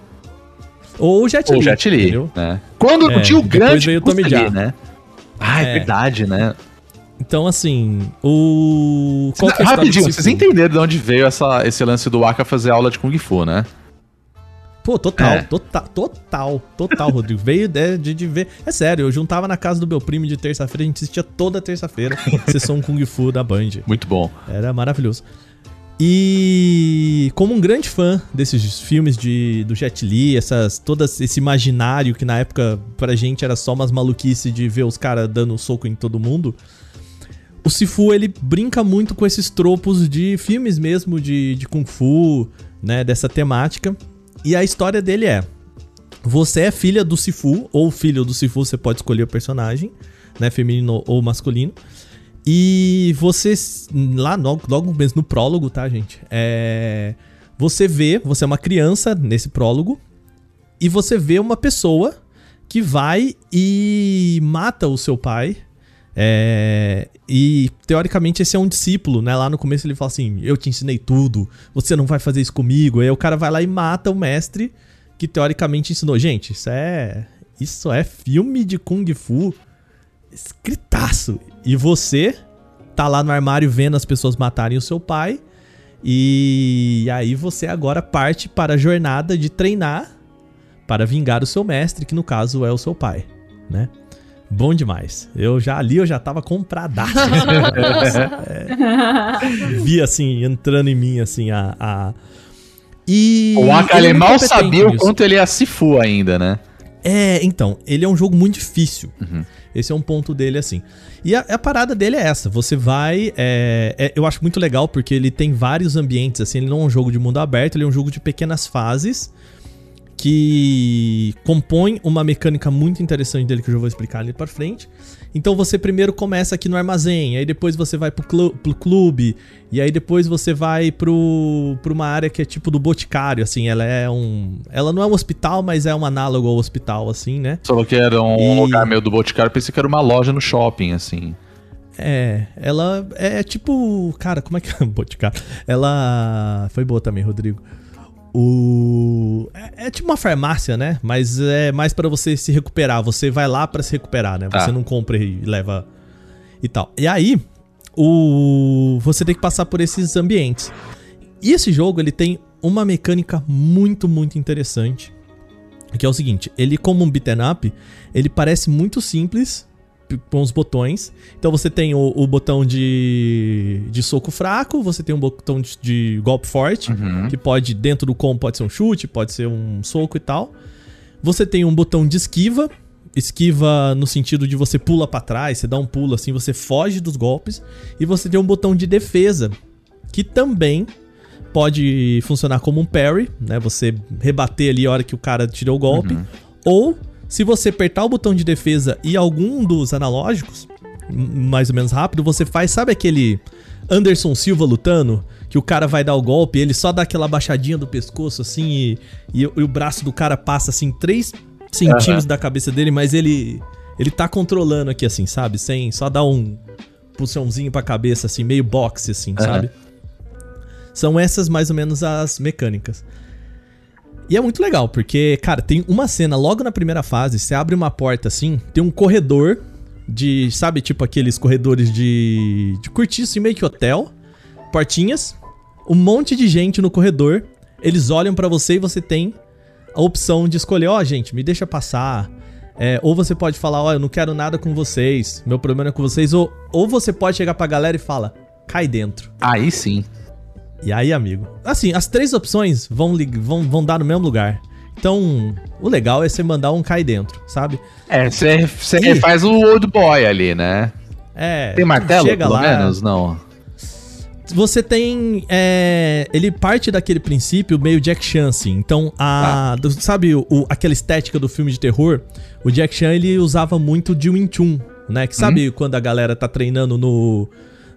Ou o Jet Ou Li. o Jet Li, né? Quando É, tinha o grande veio o Tommy Lee, né? Ah, é, É. verdade, né? Então, assim, o. Qual que é Rapidinho, vocês entenderam de onde veio essa, esse lance do Aka fazer aula de Kung Fu, né? Pô, total, É. total, total, total, Rodrigo. Veio de, de, de ver. É sério, eu juntava na casa do meu primo de terça-feira, a gente assistia toda terça-feira sessão Kung Fu da Band. Muito bom. Era maravilhoso. E como um grande fã desses filmes de, do Jet Li, essas, todo esse imaginário que na época pra gente era só umas maluquices de ver os caras dando soco em todo mundo, o Sifu ele brinca muito com esses tropos de filmes mesmo de, de Kung Fu, né, dessa temática. E a história dele é: você é filha do Sifu, ou filho do Sifu, você pode escolher o personagem, né, feminino ou masculino. E você, lá logo, logo mesmo no prólogo, tá, gente? É, você vê, você é uma criança nesse prólogo, e você vê uma pessoa que vai e mata o seu pai. É, e teoricamente esse é um discípulo, né? Lá no começo ele fala assim: Eu te ensinei tudo, você não vai fazer isso comigo. Aí o cara vai lá e mata o mestre que teoricamente ensinou. Gente, isso é. Isso é filme de Kung Fu escritaço. E você tá lá no armário vendo as pessoas matarem o seu pai. E aí você agora parte para a jornada de treinar para vingar o seu mestre, que no caso é o seu pai, né? Bom demais. Eu já ali eu já tava compradaço. É, vi assim entrando em mim assim a, a... E O Aka ele ele muito mal sabia o quanto ele é Sifu ainda, né? É, então, ele é um jogo muito difícil. Esse é um ponto dele, assim. E a, a parada dele é essa: você vai. é, é, eu acho muito legal porque ele tem vários ambientes, assim. Ele não é um jogo de mundo aberto, ele é um jogo de pequenas fases que compõe uma mecânica muito interessante dele que eu já vou explicar ali pra frente. Então você primeiro começa aqui no armazém, aí depois você vai pro, clu- pro clube, e aí depois você vai pro, pra uma área que é tipo do boticário, assim, ela é um... Ela não é um hospital, mas é um análogo ao hospital, assim, né? Só que era um E- lugar meio do Boticário, pensei que era uma loja no shopping, assim. É, ela é tipo. Cara, como é que é? Boticário. Ela. Foi boa também, Rodrigo. O é, é tipo uma farmácia, né? Mas é mais pra você se recuperar. Você vai lá pra se recuperar, né? Tá. Você não compra e leva e tal. E aí, o você tem que passar por esses ambientes. E esse jogo, ele tem uma mecânica muito, muito interessante. Que é o seguinte, ele como um beat'em up, ele parece muito simples com os botões. Então você tem o, o botão de, de soco fraco, você tem um botão de, de golpe forte, Uhum. que pode, dentro do combo, pode ser um chute, pode ser um soco e tal. Você tem um botão de esquiva, esquiva no sentido de você pula pra trás, você dá um pulo assim, você foge dos golpes. E você tem um botão de defesa, que também pode funcionar como um parry, né? Você rebater ali a hora que o cara tirou o golpe. Ou, se você apertar o botão de defesa e algum dos analógicos, mais ou menos rápido, você faz, sabe aquele Anderson Silva lutando? Que o cara vai dar o golpe, ele só dá aquela baixadinha do pescoço, assim, e, e, o- e o braço do cara passa, assim, 3 centímetros da cabeça dele, mas ele ele tá controlando aqui, assim, sabe? Sem só dar um puxãozinho pra cabeça, assim, meio boxe, assim, Aham. sabe? São essas mais ou menos as mecânicas. E é muito legal, porque, cara, tem uma cena logo na primeira fase, você abre uma porta assim, tem um corredor de, sabe, tipo aqueles corredores de, de cortiço, meio que hotel, portinhas, um monte de gente no corredor, eles olham pra você e você tem a opção de escolher, ó, gente, me deixa passar. É, ou você pode falar, ó, eu não quero nada com vocês, meu problema é com vocês, ou, ou você pode chegar pra galera e fala, cai dentro. Aí sim. E aí, amigo? Assim, as três opções vão, vão, vão dar no mesmo lugar. Então, o legal é você mandar um cai dentro, sabe? É, você Ih. faz o old boy ali, né? É. Tem martelo, chega pelo lá, menos? Não. Você tem. é, ele parte daquele princípio meio Jack Chan, assim. Então, a. do- sabe o, aquela estética do filme de terror? O Jack Chan ele usava muito de Wing Chun, né? Que sabe quando a galera tá treinando no.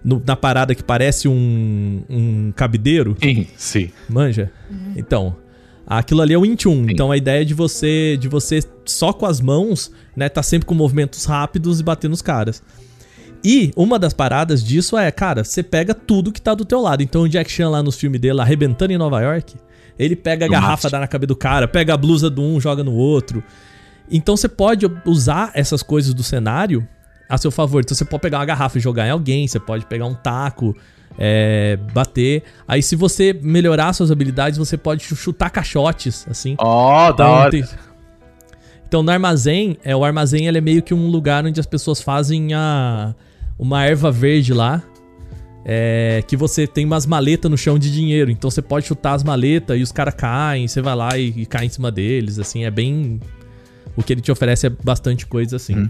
No- na parada que parece um, um cabideiro? Sim, sim. Manja? Então, aquilo ali é o Wing Chun. Então a ideia é de você de você só com as mãos, né, tá sempre com movimentos rápidos e bater nos caras. E uma das paradas disso é, cara, você pega tudo que tá do teu lado. Então o Jack Chan lá nos filmes dele, arrebentando em Nova York, ele pega a garrafa, mate. dá na cabeça do cara, pega a blusa do um, joga no outro. Então você pode usar essas coisas do cenário a seu favor. Então você pode pegar uma garrafa e jogar em alguém, você pode pegar um taco, é, bater. Aí se você melhorar suas habilidades, você pode chu- chutar caixotes, assim. Ó, da Então, hora. tem- Então no armazém, é, o armazém ele é meio que um lugar onde as pessoas fazem a, uma erva verde lá. é, que você tem umas maletas no chão de dinheiro. Então você pode chutar as maletas e os caras caem, você vai lá e, e cai em cima deles. Assim, é bem. O que ele te oferece é bastante coisa assim.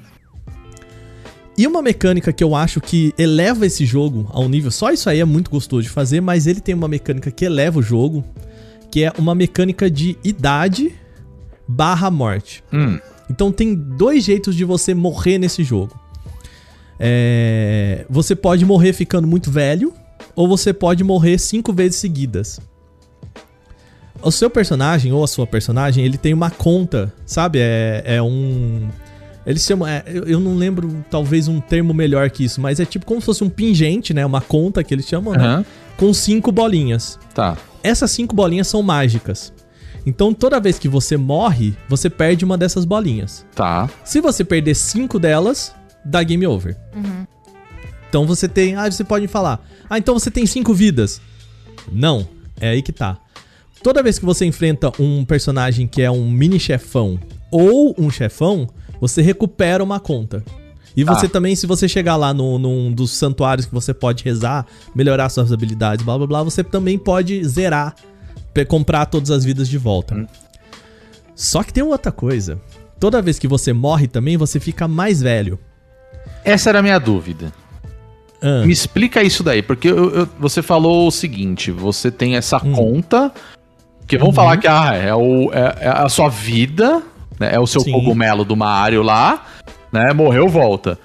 E uma mecânica que eu acho que eleva esse jogo a um nível. Só isso aí é muito gostoso de fazer, mas ele tem uma mecânica que eleva o jogo. Que é uma mecânica de idade barra morte. Hum. Então tem dois jeitos de você morrer nesse jogo. É, Você pode morrer ficando muito velho, ou você pode morrer cinco vezes seguidas. O seu personagem, ou a sua personagem, ele tem uma conta, sabe? É, é um. Eles chamam. é, eu, eu não lembro, talvez, um termo melhor que isso, mas é tipo como se fosse um pingente, né? Uma conta que eles chamam, né? Aham. Com cinco bolinhas. Tá. Essas cinco bolinhas são mágicas. Então toda vez que você morre, você perde uma dessas bolinhas. Tá. Se você perder cinco delas, dá game over. Então você tem. Ah, você pode falar. Ah, então você tem cinco vidas. Não, é aí que tá. Toda vez que você enfrenta um personagem que é um mini chefão ou um chefão, você recupera uma conta. E você Ah. também, se você chegar lá no, num dos santuários que você pode rezar, melhorar suas habilidades, blá blá blá, você também pode zerar, comprar todas as vidas de volta. Só que tem outra coisa. Toda vez que você morre também, você fica mais velho. Essa era a minha dúvida. Ah, Me explica isso daí, porque eu- eu- você falou o seguinte: você tem essa Hum. conta, que vamos falar que ah, é, o- é- é a sua vida, né, é o seu Sim. cogumelo do Mario lá, né? Morreu, volta.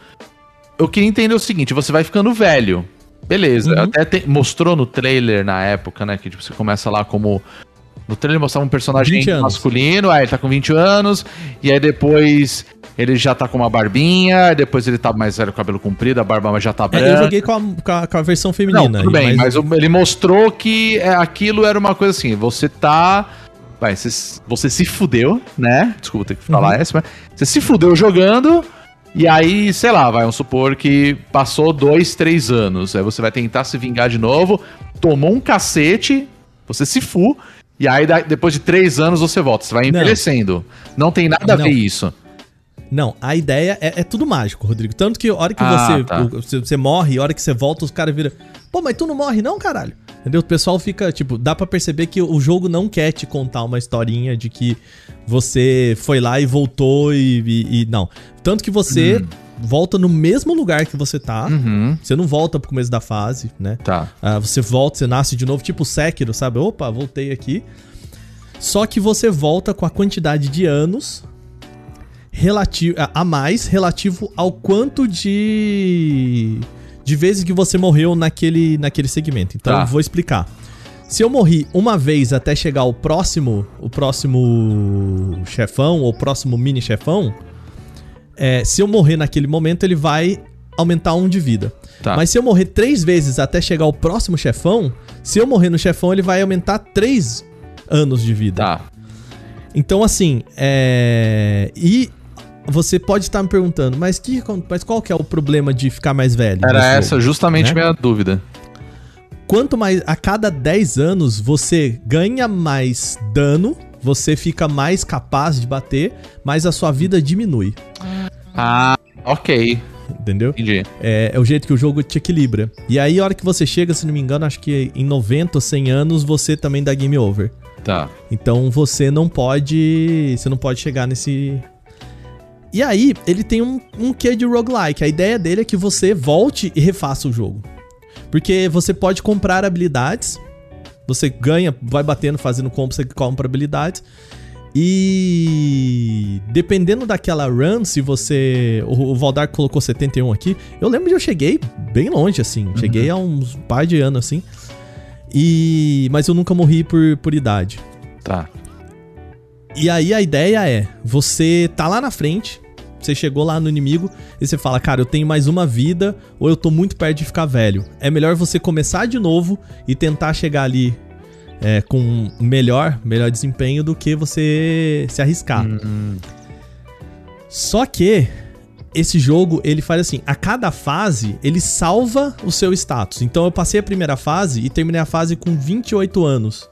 Eu queria entender o seguinte: você vai ficando velho. Beleza, Uhum. até tem- mostrou no trailer na época, né? Que tipo, você começa lá como. No trailer mostrava um personagem 20 anos. masculino, aí ele tá com 20 anos, e aí depois ele já tá com uma barbinha, depois ele tá mais velho, cabelo comprido, a barba já tá É, branca. eu joguei com a, com a- com a versão feminina. Não, tudo bem, mas- mas, ele mostrou que é, aquilo era uma coisa assim, você tá... Vai, você, você se fudeu, né? Desculpa ter que falar Uhum. essa, mas você se fudeu jogando, e aí, sei lá, vai, vamos supor que passou dois, três anos, aí você vai tentar se vingar de novo, tomou um cacete, você se fu, e aí depois de três anos você volta, você vai Não. envelhecendo. Não tem nada a Não. ver isso. Não, a ideia é, é tudo mágico, Rodrigo. Tanto que a hora que Ah, você, tá. o- você, você morre, a hora que você volta, os caras viram. Pô, mas tu não morre, não, caralho? Entendeu? O pessoal fica, tipo, dá pra perceber que o jogo não quer te contar uma historinha de que você foi lá e voltou e. e- e- não. Tanto que você volta no mesmo lugar que você tá. Uhum, Você não volta pro começo da fase, né? tá. Ah, você volta, você nasce de novo, tipo Sekiro, sabe? Opa, voltei aqui. Só que você volta com a quantidade de anos relativo a- mais relativo ao quanto de de vezes que você morreu naquele naquele segmento. Então Tá. eu vou explicar. Se eu morri uma vez até chegar ao próximo, o próximo chefão ou próximo mini chefão, é, se eu morrer naquele momento ele vai aumentar um de vida. Tá. Mas se eu morrer três vezes até chegar ao próximo chefão, se eu morrer no chefão, ele vai aumentar três anos de vida. Tá. Então, assim, é. E você pode estar me perguntando, mas, que, mas qual que é o problema de ficar mais velho? Era essa jogo? justamente né? minha dúvida. Quanto mais. A cada 10 anos você ganha mais dano, você fica mais capaz de bater, mas a sua vida diminui. Ah, ok. Entendeu? Entendi. É, é o jeito que o jogo te equilibra. E aí, a hora que você chega, se não me engano, acho que em 90 ou 100 anos, você também dá game over. Tá. Então você não pode. Você não pode chegar nesse. E aí, ele tem um, um quê de roguelike. A ideia dele é que você volte e refaça o jogo. Porque você pode comprar habilidades. Você ganha, vai batendo, fazendo combo, você compra habilidades. E dependendo daquela run, se você. O, Valdar colocou 71 aqui. Eu lembro de eu cheguei bem longe, assim. Cheguei a uns par de anos, assim. E. Mas eu nunca morri por, por idade. Tá. E aí a ideia é, você tá lá na frente, você chegou lá no inimigo e você fala, cara, eu tenho mais uma vida ou eu tô muito perto de ficar velho. É melhor você começar de novo e tentar chegar ali é, com melhor, melhor desempenho do que você se arriscar. Só que esse jogo, ele faz assim, a cada fase, ele salva o seu status. Então eu passei a primeira fase e terminei a fase com 28 anos.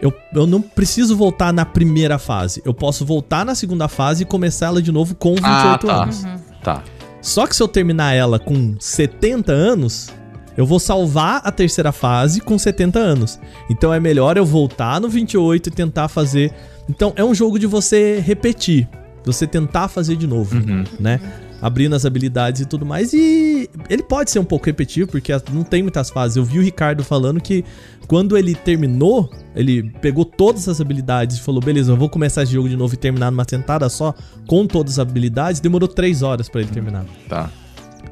Eu, eu não preciso voltar na primeira fase. Eu posso voltar na segunda fase e começar ela de novo com 28 Ah, tá. anos. Tá. Só que se eu terminar ela com 70 anos, eu vou salvar a terceira fase com 70 anos. Então é melhor eu voltar no 28 e tentar fazer. Então é um jogo de você repetir. Você tentar fazer de novo, né? Abrindo as habilidades e tudo mais. E ele pode ser um pouco repetitivo, porque não tem muitas fases. Eu vi o Ricardo falando que quando ele terminou, ele pegou todas as habilidades e falou: beleza, eu vou começar esse jogo de novo e terminar numa sentada só, com todas as habilidades. Demorou 3 horas pra ele terminar. Tá.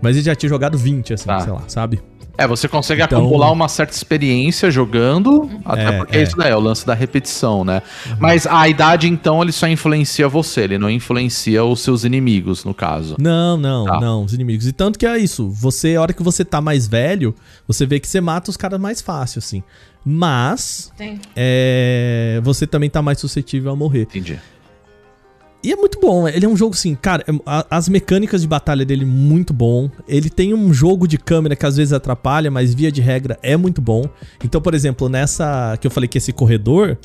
Mas ele já tinha jogado 20, assim, Tá. sei lá, sabe? É, você consegue Então- acumular uma certa experiência jogando, até É, porque é. isso daí é o lance da repetição, né? Mas a idade, então, ele só influencia você, ele não influencia os seus inimigos, no caso. Não, não, Tá. não, os inimigos. E tanto que é isso. Você, a hora que você tá mais velho, você vê que você mata os caras mais fácil, assim. Mas, Tem. é, você também tá mais suscetível a morrer. Entendi. E é muito bom. Ele é um jogo assim, cara, é- as mecânicas de batalha dele muito bom. Ele tem um jogo de câmera que às vezes atrapalha, mas via de regra é muito bom. Então, por exemplo, nessa que eu falei que esse corredor,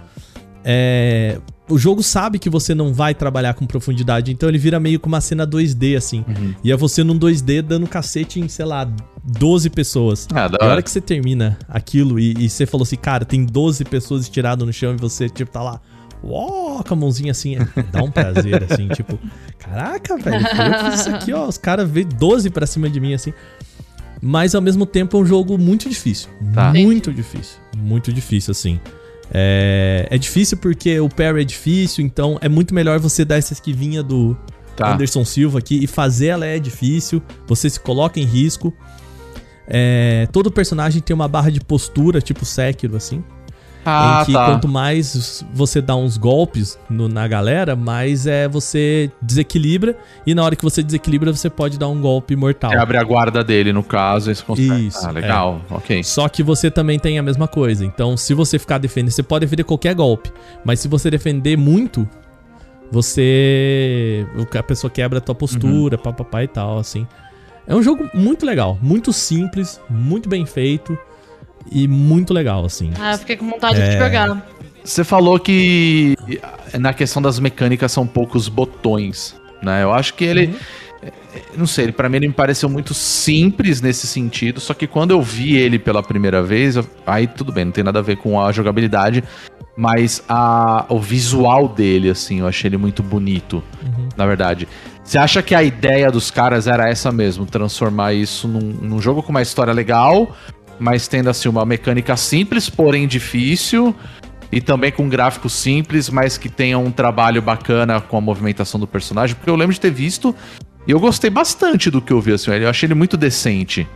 é, o jogo sabe que você não vai trabalhar com profundidade, então ele vira meio que uma cena 2D assim. E é você num 2D dando cacete em, sei lá, 12 pessoas. Ah, E a hora hora. que você termina aquilo e, e você falou assim, cara, tem 12 pessoas estiradas no chão e você, tipo, tá lá. Uó, com a mãozinha assim, dá um prazer, assim, tipo, caraca, velho, eu fiz isso aqui, ó. Os caras veio 12 pra cima de mim, assim. Mas ao mesmo tempo é um jogo muito difícil. Tá. Muito difícil. Muito difícil, assim. É, é difícil porque o parry é difícil, então é muito melhor você dar essa esquivinha do Tá. Anderson Silva aqui e fazer ela é difícil. Você se coloca em risco. É, todo personagem tem uma barra de postura, tipo Sekiro, assim. Ah, em que tá. quanto mais você dá uns golpes no- na galera, mais é você desequilibra. E na hora que você desequilibra, você pode dar um golpe mortal. Você abre a guarda dele, no caso, e você consegue. Isso, Ah, legal. Ok. Só que você também tem a mesma coisa. Então, se você ficar defendendo, você pode defender qualquer golpe. Mas se você defender muito, você. A pessoa quebra a tua postura, Uhum. papapá e tal, assim. É um jogo muito legal, muito simples, muito bem feito e muito legal, assim. Ah, eu fiquei com vontade É. de jogar. Você falou que na questão das mecânicas são poucos botões, né? Eu acho que ele. Uhum. Não sei, ele, pra mim ele me pareceu muito simples nesse sentido, só que quando eu vi ele pela primeira vez, eu- aí tudo bem, não tem nada a ver com a jogabilidade, mas a, o visual dele, assim, eu achei ele muito bonito, Uhum. na verdade. Você acha que a ideia dos caras era essa mesmo, transformar isso num, num jogo com uma história legal, mas tendo assim uma mecânica simples, porém difícil, e também com um gráfico simples, mas que tenha um trabalho bacana com a movimentação do personagem, porque eu lembro de ter visto e eu gostei bastante do que eu vi, assim, eu achei ele muito decente.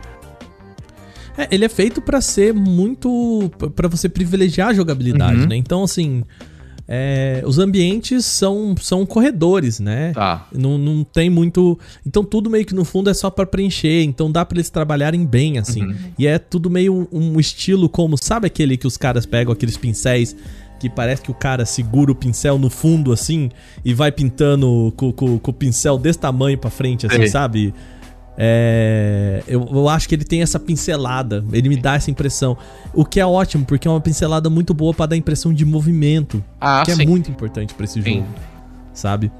É, ele é feito pra ser muito. pra você privilegiar a jogabilidade, Uhum. né? Então, assim. É, os ambientes são, são corredores, né? Tá. Não, não tem muito. Então tudo meio que no fundo é só pra preencher. Então dá pra eles trabalharem bem, assim. Uhum. E é tudo meio um, estilo como. Sabe aquele que os caras pegam aqueles pincéis que parece que o cara segura o pincel no fundo, assim, e vai pintando com, com- com o pincel desse tamanho pra frente, assim, Sei. sabe? É, eu, eu acho que ele tem essa pincelada, ele me dá essa impressão. O que é ótimo, porque é uma pincelada muito boa pra dar a impressão de movimento, Ah, que sim. é muito importante pra esse Sim. jogo, sabe?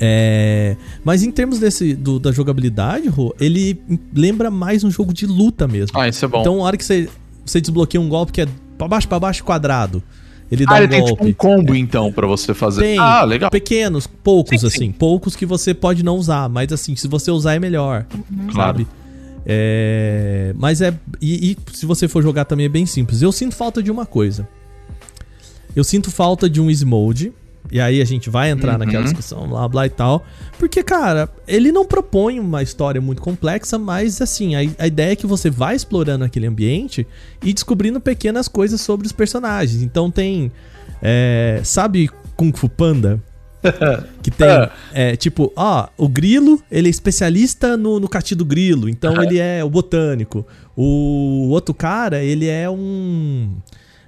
É, mas em termos desse do- da jogabilidade, Rô, ele lembra mais um jogo de luta mesmo. Ah, isso é bom. Então, a hora que você, você desbloqueia um golpe que é pra baixo, pra baixo, quadrado, ele dá ah, um ele tem golpe. tipo um combo, então, pra você fazer. Tem Ah, legal. pequenos, poucos Sim, assim, sim. poucos que você pode não usar, mas assim, se você usar é melhor, Claro. sabe? É, mas é e, e se você for jogar também é bem simples. Eu sinto falta de uma coisa. Eu sinto falta de um easy mode. E aí a gente vai entrar Uhum. naquela discussão, blá blá e tal. Porque, cara, ele não propõe uma história muito complexa, mas assim, a, a ideia é que você vai explorando aquele ambiente e descobrindo pequenas coisas sobre os personagens. Então tem. é, sabe Kung Fu Panda? Que tem, é, tipo, ó, o grilo, ele é especialista no, no cati do grilo, então ele é o botânico. O outro cara, ele é um.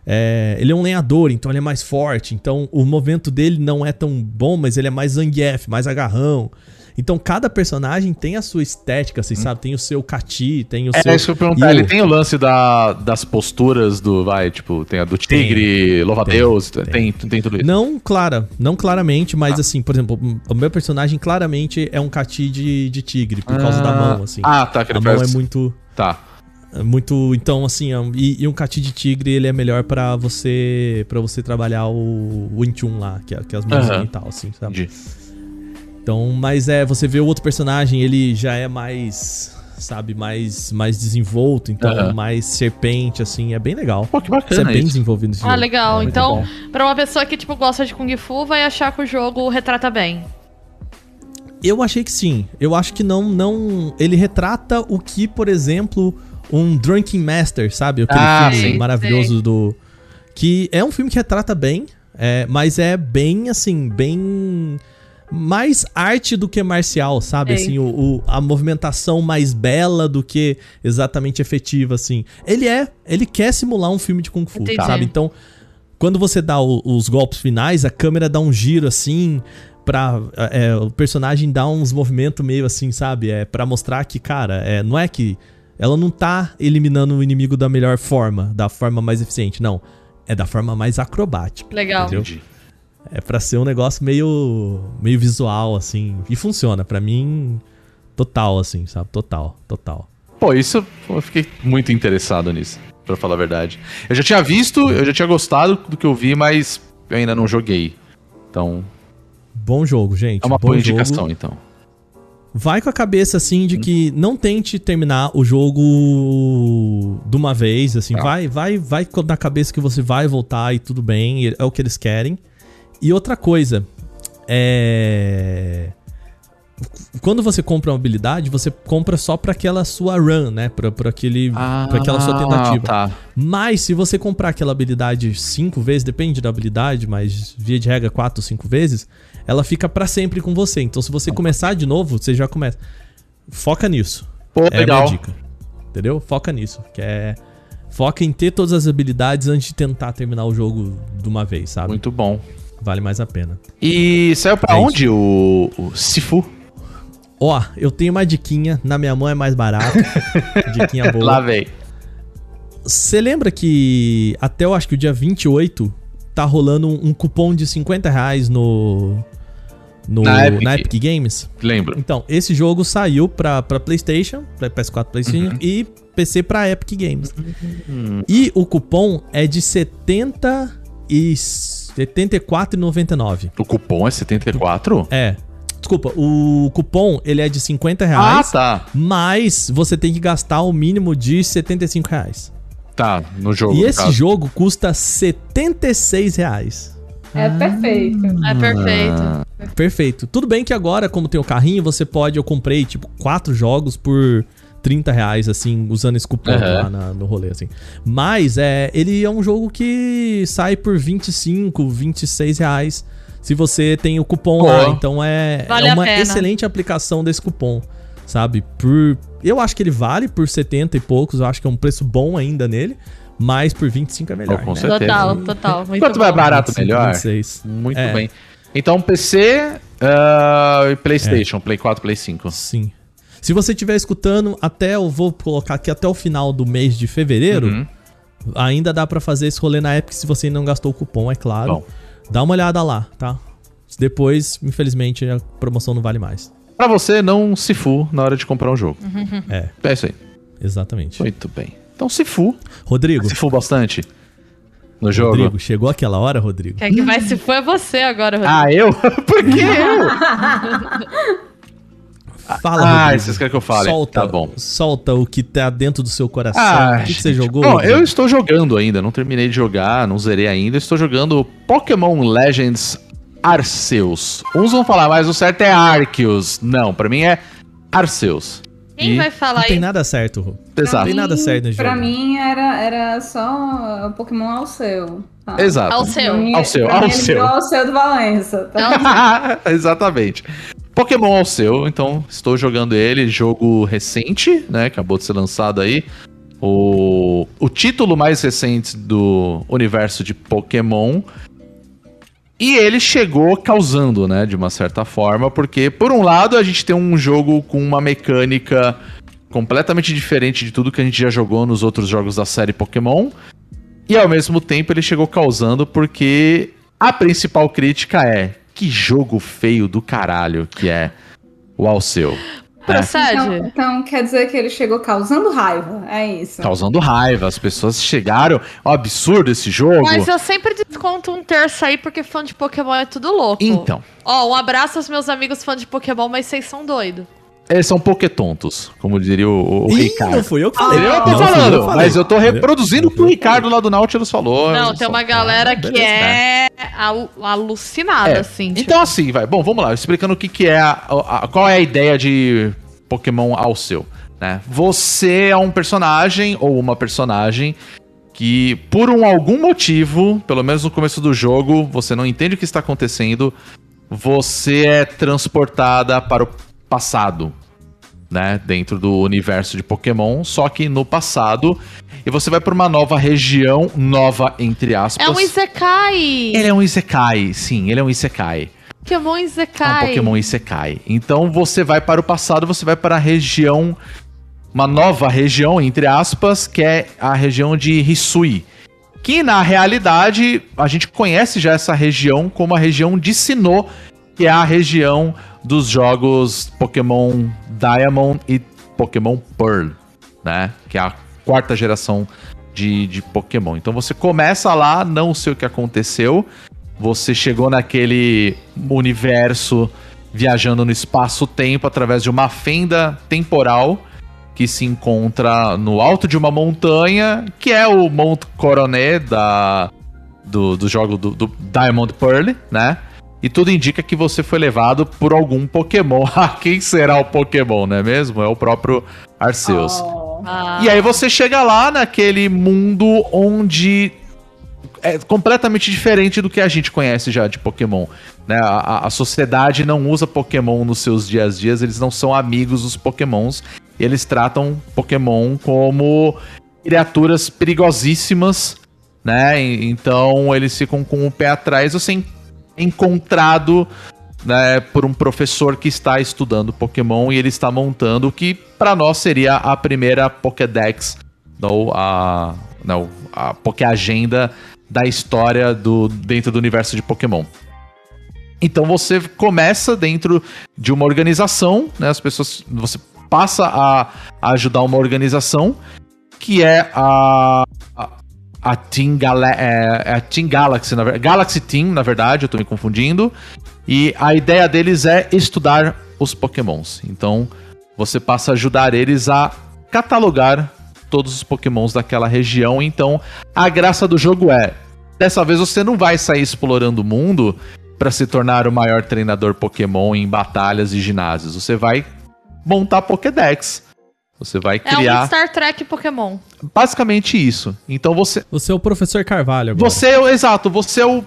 É, ele é um lenhador, então ele é mais forte. Então o movimento dele não é tão bom, mas ele é mais Zangief, mais agarrão. Então cada personagem tem a sua estética, vocês sabem? Tem o seu cati, tem o É seu. isso que eu perguntar. Ele tem o lance da, das posturas do. Vai, tipo, tem a do tigre, louva-a-Deus, tem, tem, tudo isso. Não clara, não claramente, mas Ah. assim, por exemplo, o meu personagem claramente é um cati de, de tigre, por causa da mão, assim. Ah, tá. Que ele a mão faz- é muito. Tá. É muito. Então, assim, é e, e um cati de tigre ele é melhor pra você para você trabalhar o, o Wing Chun lá, que é, que é as mãozinhas Aham. e tal, assim, sabe? Então, mas é, você vê o outro personagem, ele já é mais, sabe, mais, mais desenvolto, então Aham. mais serpente, assim, é bem legal. Pô, que Isso é bacana bem isso. desenvolvido nesse Ah, jogo. legal. É então, pra uma pessoa que, tipo, gosta de Kung Fu, vai achar que o jogo retrata bem. Eu achei que sim. Eu acho que não, não. Ele retrata o que, por exemplo, um Drunken Master, sabe? Aquele Ah, filme sim. maravilhoso do. Que é um filme que retrata bem, é, mas é bem, assim, bem. Mais arte do que marcial, sabe? Assim, o, o- a movimentação mais bela do que exatamente efetiva, assim. Ele é. Ele quer simular um filme de Kung Fu, Entendi. sabe? Então, quando você dá o- os golpes finais, a câmera dá um giro assim pra é, o personagem dar uns movimentos meio assim, sabe? É para mostrar que, cara, é, não é que ela não tá eliminando o inimigo da melhor forma, da forma mais eficiente, não. É da forma mais acrobática. Legal. Entendeu? É pra ser um negócio meio meio visual assim, e funciona pra mim total assim, sabe? Total, total. Pô, isso eu fiquei muito interessado nisso, pra falar a verdade. Eu já tinha visto, eu já tinha gostado do que eu vi, mas eu ainda não joguei. Então, Bom jogo, gente. é uma boa jogo. indicação, então. Vai com a cabeça assim de que não tente terminar o jogo de uma vez, assim, Tá. vai, vai, vai com- na cabeça que você vai voltar e tudo bem, é o que eles querem. E outra coisa, é quando você compra uma habilidade, você compra só pra aquela sua run, né? Pra, pra, aquele, pra aquela sua tentativa. Tá. Mas se você comprar aquela habilidade cinco vezes, depende da habilidade, mas via de regra quatro, cinco vezes, ela fica pra sempre com você. Então se você começar de novo, você já começa. Foca nisso. Pô, é a legal. minha dica. Entendeu? Foca nisso. Que é. Foca em ter todas as habilidades antes de tentar terminar o jogo de uma vez, sabe? Muito bom. Vale mais a pena. E saiu pra É onde o, o Sifu? Ó, eu tenho uma diquinha. Na minha mão é mais barato. diquinha boa. Lá vem. Você lembra que até eu acho que o dia 28 tá rolando um, um cupom de 50 reais no. no Na na, Epic. Epic. Games? Lembro. Então, esse jogo saiu pra, pra PlayStation, pra PS4 PlayStation Uhum. e PC pra Epic Games. E o cupom é de 70 e 74,99. O cupom é 74? É. Desculpa, o cupom ele é de 50 Ah, reais, tá. mas você tem que gastar o mínimo de 75 reais. Tá, no jogo. E esse caso. jogo custa 76 reais. É perfeito. É perfeito. Ah. Perfeito. Tudo bem que agora, como tem o carrinho, você pode. Eu comprei, tipo, quatro jogos por 30 reais, assim, usando esse cupom Aham. lá na- no rolê, assim. Mas é, ele é um jogo que sai por 25, 26 reais se você tem o cupom Pô. lá. Então é, Vale é uma excelente aplicação desse cupom, sabe? Por, eu acho que ele vale por 70 e poucos, eu acho que é um preço bom ainda nele. Mas por 25 é melhor. Oh, com né? certeza. Total, total. Muito Quanto bom. mais barato, 25, melhor. 26. Muito É. bem. Então, PC ah, e PlayStation, Play 4, Play 5. Sim. Se você estiver escutando, até eu vou colocar aqui até o final do mês de fevereiro, Uhum. ainda dá pra fazer esse rolê na Epic se você ainda não gastou o cupom, é claro. Bom. Dá uma olhada lá, tá? Depois, infelizmente, a promoção não vale mais. Pra você não se fu na hora de comprar um jogo. É, É isso aí. exatamente. Muito bem. Então se fu. Rodrigo, Se fu bastante no jogo. Rodrigo, chegou aquela hora, Rodrigo? Quem que vai se for é você agora, Rodrigo. Ah, eu? Por que eu? Fala, Ah, Rodrigo. vocês querem que eu fale? Solta, Tá bom. Solta o que tá dentro do seu coração. Ah, o que, que você jogou? Bom, Rodrigo? eu estou jogando ainda, não terminei de jogar, não zerei ainda. Estou jogando Pokémon Legends Arceus. Uns vão falar, mas o certo é Arceus. Não, pra mim é Arceus. Quem E- vai falar Não tem nada certo, Rô. Exato. Não tem nada certo Pra jogo. mim era, era só o Pokémon ao seu. tá? Exato. Ao seu. Pra mim- Ao seu, pra ao mim seu do Valença. Tá? Exatamente. Pokémon ao seu, então estou jogando ele, jogo recente, né? Acabou de ser lançado aí. O, o título mais recente do universo de Pokémon. E ele chegou causando, né? De uma certa forma, porque, por um lado, a gente tem um jogo com uma mecânica completamente diferente de tudo que a gente já jogou nos outros jogos da série Pokémon. E ao mesmo tempo ele chegou causando porque a principal crítica é que jogo feio do caralho que é o Alceu. Procede. Então, então quer dizer que ele chegou causando raiva. É isso. Causando raiva, as pessoas chegaram. Ó, absurdo esse jogo. Mas eu sempre desconto um terço aí, porque fã de Pokémon é tudo louco. Então, Ó, um abraço aos meus amigos fãs de Pokémon, mas vocês são doidos. Eles são poketontos, como diria o, o Ih, Ricardo. não fui eu que falei. Ele não tá Não, fui eu falando, que falei. mas eu tô reproduzindo o que o Ricardo lá do Nautilus falou. Não, Eu tem uma galera que beleza, né? é alu- alucinada, É. assim. tipo, Então, assim, vai. Bom, vamos lá. Explicando o que, que é a, a- Qual é a ideia de Pokémon ao seu, né? Você é um personagem ou uma personagem que, por um algum motivo, pelo menos no começo do jogo, você não entende o que está acontecendo, você é transportada para o passado, né? Dentro do universo de Pokémon, só que no passado. E você vai para uma nova região, nova entre aspas. É um Isekai! Ele é um Isekai, sim, ele é um Isekai. Pokémon É um Isekai. Pokémon Isekai. Então você vai para o passado, você vai para a região. Uma nova região, entre aspas, que é a região de Hisui. Que na realidade a gente conhece já essa região como a região de Sinnoh, que é a região dos jogos Pokémon Diamond e Pokémon Pearl, né? Que é a quarta geração de, de Pokémon. Então você começa lá, não sei o que aconteceu. Você chegou naquele universo viajando no espaço-tempo através de uma fenda temporal que se encontra no alto de uma montanha, que é o Monte Coronet da, do, do jogo do, do Diamond Pearl, né? E tudo indica que você foi levado por algum Pokémon. Ah, quem será o Pokémon, não é mesmo? É o próprio Arceus. Oh. Ah, E aí você chega lá naquele mundo onde é completamente diferente do que a gente conhece já de Pokémon. Né? A, a- a sociedade não usa Pokémon nos seus dias a dias, eles não são amigos dos Pokémons. Eles tratam Pokémon como criaturas perigosíssimas, né? Então eles ficam com o pé atrás. Você encontrado né, por um professor que está estudando Pokémon e ele está montando o que para nós seria a primeira Pokédex, ou a, não, a Poké Agenda da história do, dentro do universo de Pokémon. Então você começa dentro de uma organização, né? As pessoas. Você passa a, a ajudar uma organização que é a, a Team, Gala é, é a Team Galaxy, na. Galaxy Team, na verdade, eu tô me confundindo. E a ideia deles é estudar os Pokémons. Então você passa a ajudar eles a catalogar todos os Pokémons daquela região. Então a graça do jogo é: dessa vez você não vai sair explorando o mundo para se tornar o maior treinador Pokémon em batalhas e ginásios. Você vai montar Pokédex. Você vai é um criar Star Trek Pokémon. basicamente isso. Então você. Você é o professor Carvalho agora. Você é o. Exato, você é o.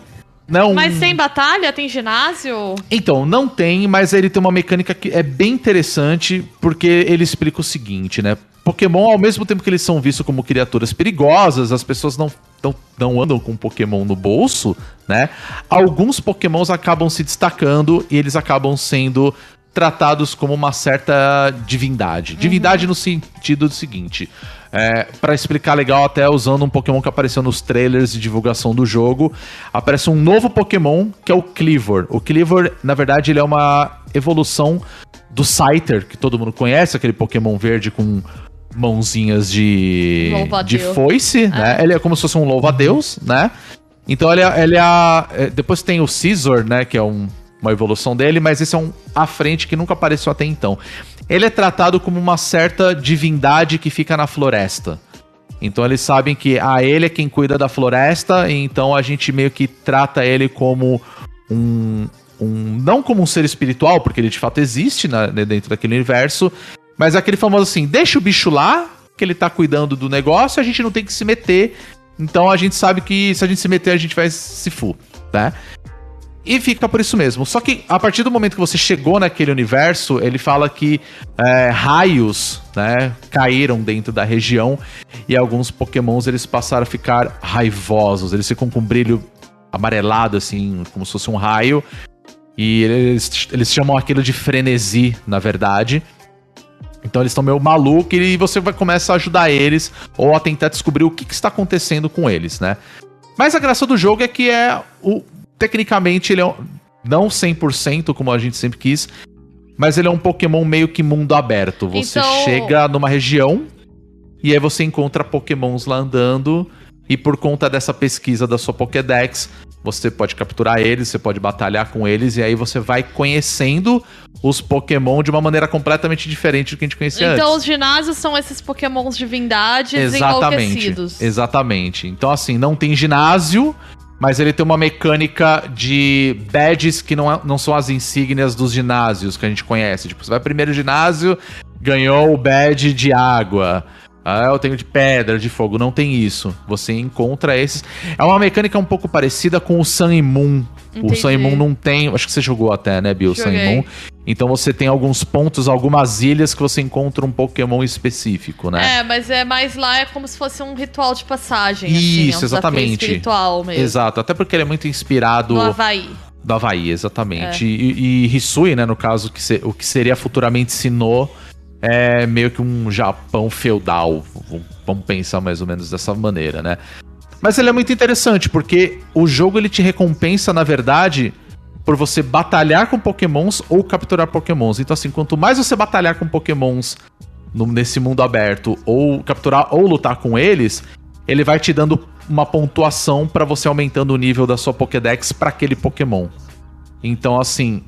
Né, um- Mas tem batalha? Tem ginásio? Então, não tem, mas ele tem uma mecânica que é bem interessante, porque ele explica o seguinte, né? Pokémon, ao mesmo tempo que eles são vistos como criaturas perigosas, as pessoas não, não, não andam com Pokémon no bolso, né? Alguns Pokémons acabam se destacando e eles acabam sendo tratados como uma certa divindade. Divindade no sentido do seguinte. É, para explicar legal, até usando um Pokémon que apareceu nos trailers de divulgação do jogo, aparece um novo Pokémon que é o Cleavor. O Cleavor, na verdade, ele é uma evolução do Scyther, que todo mundo conhece, aquele Pokémon verde com mãozinhas de, de foice, né? Ele é como se fosse um louva-a-Deus, né? Então ele é, ele é a- é, Depois tem o Scizor, né? Que é um- uma evolução dele, mas esse é um à frente que nunca apareceu até então. Ele é tratado como uma certa divindade que fica na floresta. Então eles sabem que ah, ele é quem cuida da floresta, então a gente meio que trata ele como um. um não como um ser espiritual, porque ele de fato existe na- né, dentro daquele universo, mas é aquele famoso assim: deixa o bicho lá, que ele tá cuidando do negócio, a gente não tem que se meter. Então a gente sabe que se a gente se meter, a gente vai se fu, né? E fica por isso mesmo. Só que a partir do momento que você chegou naquele universo, ele fala que é, raios, né, caíram dentro da região e alguns pokémons eles passaram a ficar raivosos. Eles ficam com um brilho amarelado, assim, como se fosse um raio. E eles, eles chamam aquilo de frenesi, na verdade. Então eles estão meio malucos e você vai começar a ajudar eles ou a tentar descobrir o que, que está acontecendo com eles, né? Mas a graça do jogo é que é o tecnicamente ele é um- não 100% como a gente sempre quis, mas ele é um Pokémon meio que mundo aberto. Você Então- chega numa região e aí você encontra Pokémons lá andando e por conta dessa pesquisa da sua Pokédex, você pode capturar eles, você pode batalhar com eles e aí você vai conhecendo os Pokémon de uma maneira completamente diferente do que a gente conhecia Então antes. os ginásios são esses pokémons divindades Exatamente. enlouquecidos. Exatamente. Então, assim, não tem ginásio, mas ele tem uma mecânica de badges que não, é- não são as insígnias dos ginásios que a gente conhece. Tipo, você vai primeiro ginásio, ganhou o badge de água. Ah, eu tenho de pedra, de fogo. Não tem isso. Você encontra esses. É uma mecânica um pouco parecida com o Sun Moon. O Entendi. Sun e Moon não tem. Acho que você jogou até, né, Bill? Sun Joguei. Moon. Então você tem alguns pontos, algumas ilhas que você encontra um Pokémon específico, né? É, mas é mais lá é como se fosse um ritual de passagem. assim, Isso, é um exatamente. espiritual mesmo. Exato, até porque ele é muito inspirado No Havaí. do Havaí, exatamente. É. E, e Hisui, né, no caso, que se- o que seria futuramente Sinnoh, é meio que um Japão feudal. Vamos pensar mais ou menos dessa maneira, né? Mas ele é muito interessante, porque o jogo ele te recompensa, na verdade, por você batalhar com pokémons ou capturar pokémons. Então, assim, quanto mais você batalhar com pokémons no- nesse mundo aberto, ou capturar ou lutar com eles, ele vai te dando uma pontuação pra você aumentando o nível da sua Pokédex pra aquele Pokémon. Então, assim,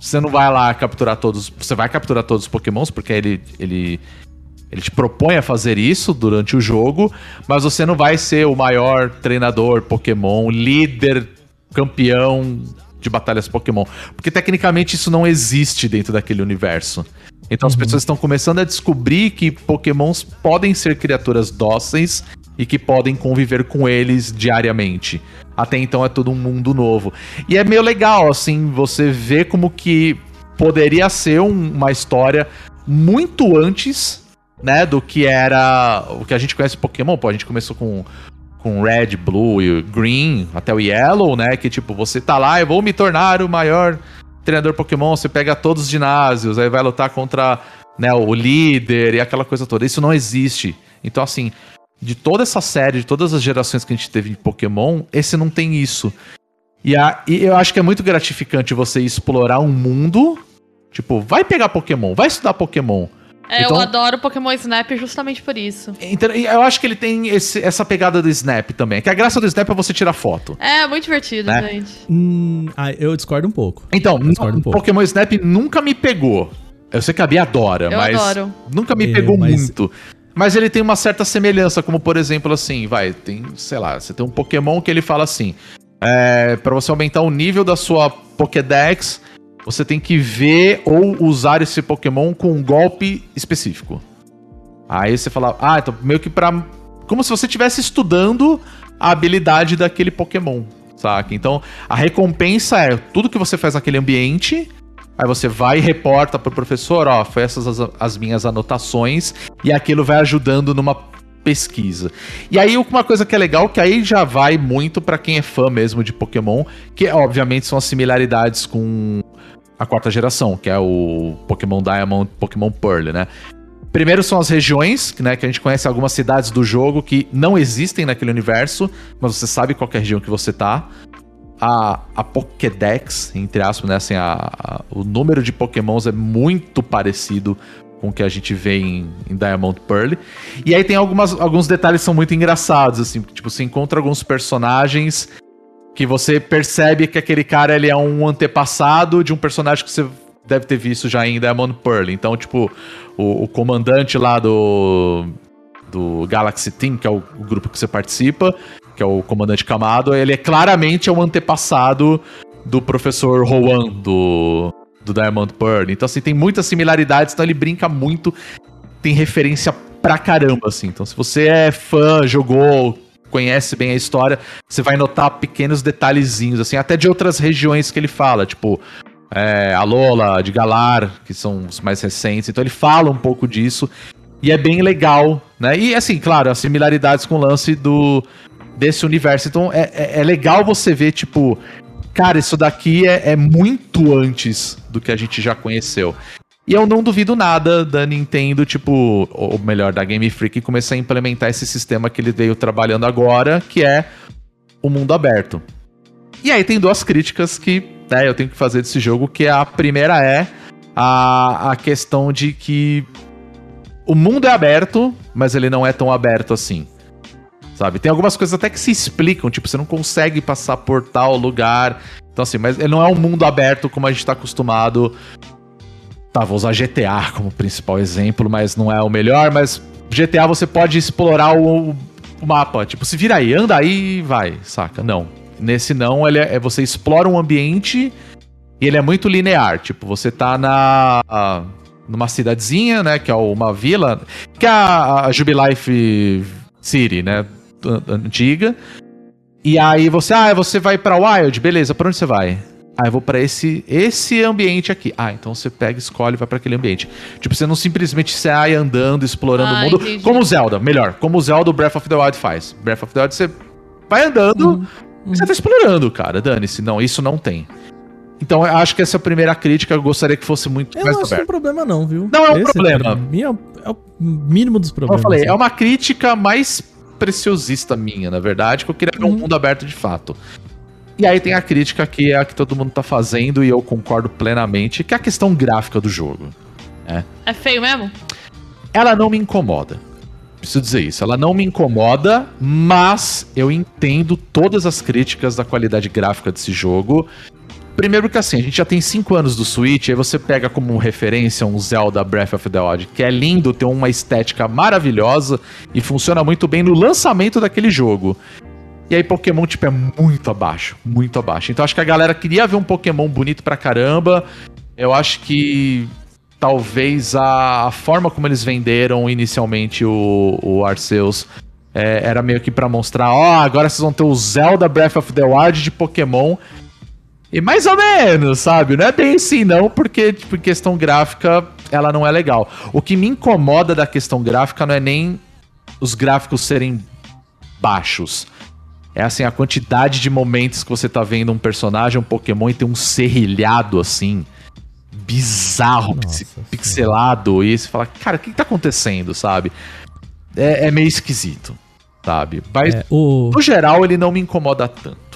você não vai lá capturar todos. Você vai capturar todos os Pokémons, porque ele, ele, ele te propõe a fazer isso durante o jogo, mas você não vai ser o maior treinador Pokémon, líder, campeão de batalhas Pokémon. Porque tecnicamente isso não existe dentro daquele universo. Então as pessoas estão começando a descobrir que Pokémons podem ser criaturas dóceis e que podem conviver com eles diariamente. Até então é todo um mundo novo. E é meio legal, assim, você ver como que poderia ser um- uma história muito antes, né, do que era o que a gente conhece Pokémon. Pô, a gente começou com com Red, Blue e Green, até o Yellow, né, que tipo, você tá lá, eu vou me tornar o maior treinador Pokémon, você pega todos os ginásios, aí vai lutar contra, né, o líder e aquela coisa toda. Isso não existe. Então assim, de toda essa série, de todas as gerações que a gente teve de Pokémon, esse não tem isso. E, a- e eu acho que é muito gratificante você explorar um mundo. Tipo, vai pegar Pokémon, vai estudar Pokémon. É, Então- eu adoro Pokémon Snap justamente por isso. Então, e eu acho que ele tem esse- essa pegada do Snap também. Que a graça do Snap é você tirar foto. É, muito divertido, Né? gente. Hum, ah, eu discordo um pouco. Então, discordo um pouco. Pokémon Snap nunca me pegou. Eu sei que a Bia adora, Eu mas adoro. nunca me É, pegou mas- muito. Mas ele tem uma certa semelhança, como por exemplo assim, vai, tem, sei lá, você tem um Pokémon que ele fala assim, é, para você aumentar o nível da sua Pokédex, você tem que ver ou usar esse Pokémon com um golpe específico. Aí você fala, ah, então meio que pra. Como se você estivesse estudando a habilidade daquele Pokémon, saca? Então a recompensa é tudo que você faz naquele ambiente. Aí você vai e reporta pro professor, ó, foi essas as, as minhas anotações, e aquilo vai ajudando numa pesquisa. E aí uma coisa que é legal, que aí já vai muito pra quem é fã mesmo de Pokémon, que obviamente são as similaridades com a quarta geração, que é o Pokémon Diamond, Pokémon Pearl, né? Primeiro são as regiões, né, que a gente conhece algumas cidades do jogo que não existem naquele universo, mas você sabe qual é a região que você tá. A, a Pokédex, entre aspas, né, assim, a- a- o número de Pokémons é muito parecido com o que a gente vê em, em Diamond Pearl. E aí tem algumas, alguns detalhes que são muito engraçados, assim, tipo, você encontra alguns personagens que você percebe que aquele cara ele é um antepassado de um personagem que você deve ter visto já em Diamond Pearl. Então, tipo, o, o comandante lá do, do Galaxy Team, que é o, o grupo que você participa, que é o comandante Kamado, ele é claramente um antepassado do professor Rowan do, do Diamond Pearl. Então, assim, tem muitas similaridades, então ele brinca muito, tem referência pra caramba, assim. Então, se você é fã, jogou, conhece bem a história, você vai notar pequenos detalhezinhos, assim, até de outras regiões que ele fala, tipo, é, a Lola, de Galar, que são os mais recentes. Então ele fala um pouco disso. E é bem legal, né? E assim, claro, as similaridades com o lance do desse universo. Então é, é, é legal você ver, tipo, cara, isso daqui é, é muito antes do que a gente já conheceu. E eu não duvido nada da Nintendo, tipo, ou melhor, da Game Freak, começar a implementar esse sistema que ele veio trabalhando agora, que é o mundo aberto. E aí tem duas críticas que né, eu tenho que fazer desse jogo, que a primeira é a, a questão de que o mundo é aberto, mas ele não é tão aberto assim. Sabe? Tem algumas coisas até que se explicam, tipo, você não consegue passar por tal lugar. Então, assim, mas não é um mundo aberto como a gente tá acostumado. Tá, vou usar GTA como principal exemplo, mas não é o melhor, mas GTA você pode explorar o, o mapa. Tipo, se vira aí, anda aí e vai, saca? Não. Nesse não, ele é, é- você explora um ambiente e ele é muito linear. Tipo, você tá na. a- numa cidadezinha, né? Que é uma vila. Que é a, a Jubilife City, né? An- Antiga. E aí você, ah, você vai pra Wild, beleza, pra onde você vai? Ah, eu vou pra esse esse ambiente aqui. Ah, então você pega, escolhe e vai pra aquele ambiente. Tipo, você não simplesmente sai andando, explorando Ah, o mundo, entendi. como o Zelda, melhor, como o Zelda Breath of the Wild faz. Breath of the Wild você vai andando, você tá explorando, cara, dane-se. Não, isso não tem. Então, eu acho que essa é a primeira crítica, eu gostaria que fosse muito Eu mais não acho que é um problema, não, viu? Não é um Esse, problema. pra mim, é, é o mínimo dos Como eu problemas. falei, é assim. uma crítica mais preciosista minha, na verdade, que eu queria ver um mundo aberto de fato. E aí tem a crítica que é a que todo mundo tá fazendo, e eu concordo plenamente, que é a questão gráfica do jogo. É feio mesmo? Ela não me incomoda. Preciso dizer isso. Ela não me incomoda, mas eu entendo todas as críticas da qualidade gráfica desse jogo. Primeiro que assim, a gente já tem 5 anos do Switch, aí você pega como referência um Zelda Breath of the Wild, que é lindo, tem uma estética maravilhosa e funciona muito bem no lançamento daquele jogo. E aí Pokémon, tipo, é muito abaixo. Muito abaixo. Então acho que a galera queria ver um Pokémon bonito pra caramba. Eu acho que talvez a, a forma como eles venderam inicialmente o, o Arceus é, era meio que pra mostrar, ó, agora vocês vão ter o Zelda Breath of the Wild de Pokémon. E mais ou menos, sabe? Não é bem assim, não, porque, tipo, questão gráfica, ela não é legal. O que me incomoda da questão gráfica não é nem os gráficos serem baixos. É assim, a quantidade de momentos que você tá vendo um personagem, um Pokémon, e tem um serrilhado assim, bizarro, Nossa pix- pixelado, e você fala, cara, o que, que tá acontecendo, sabe? É, é meio esquisito, sabe? Mas, É, o, no geral, ele não me incomoda tanto.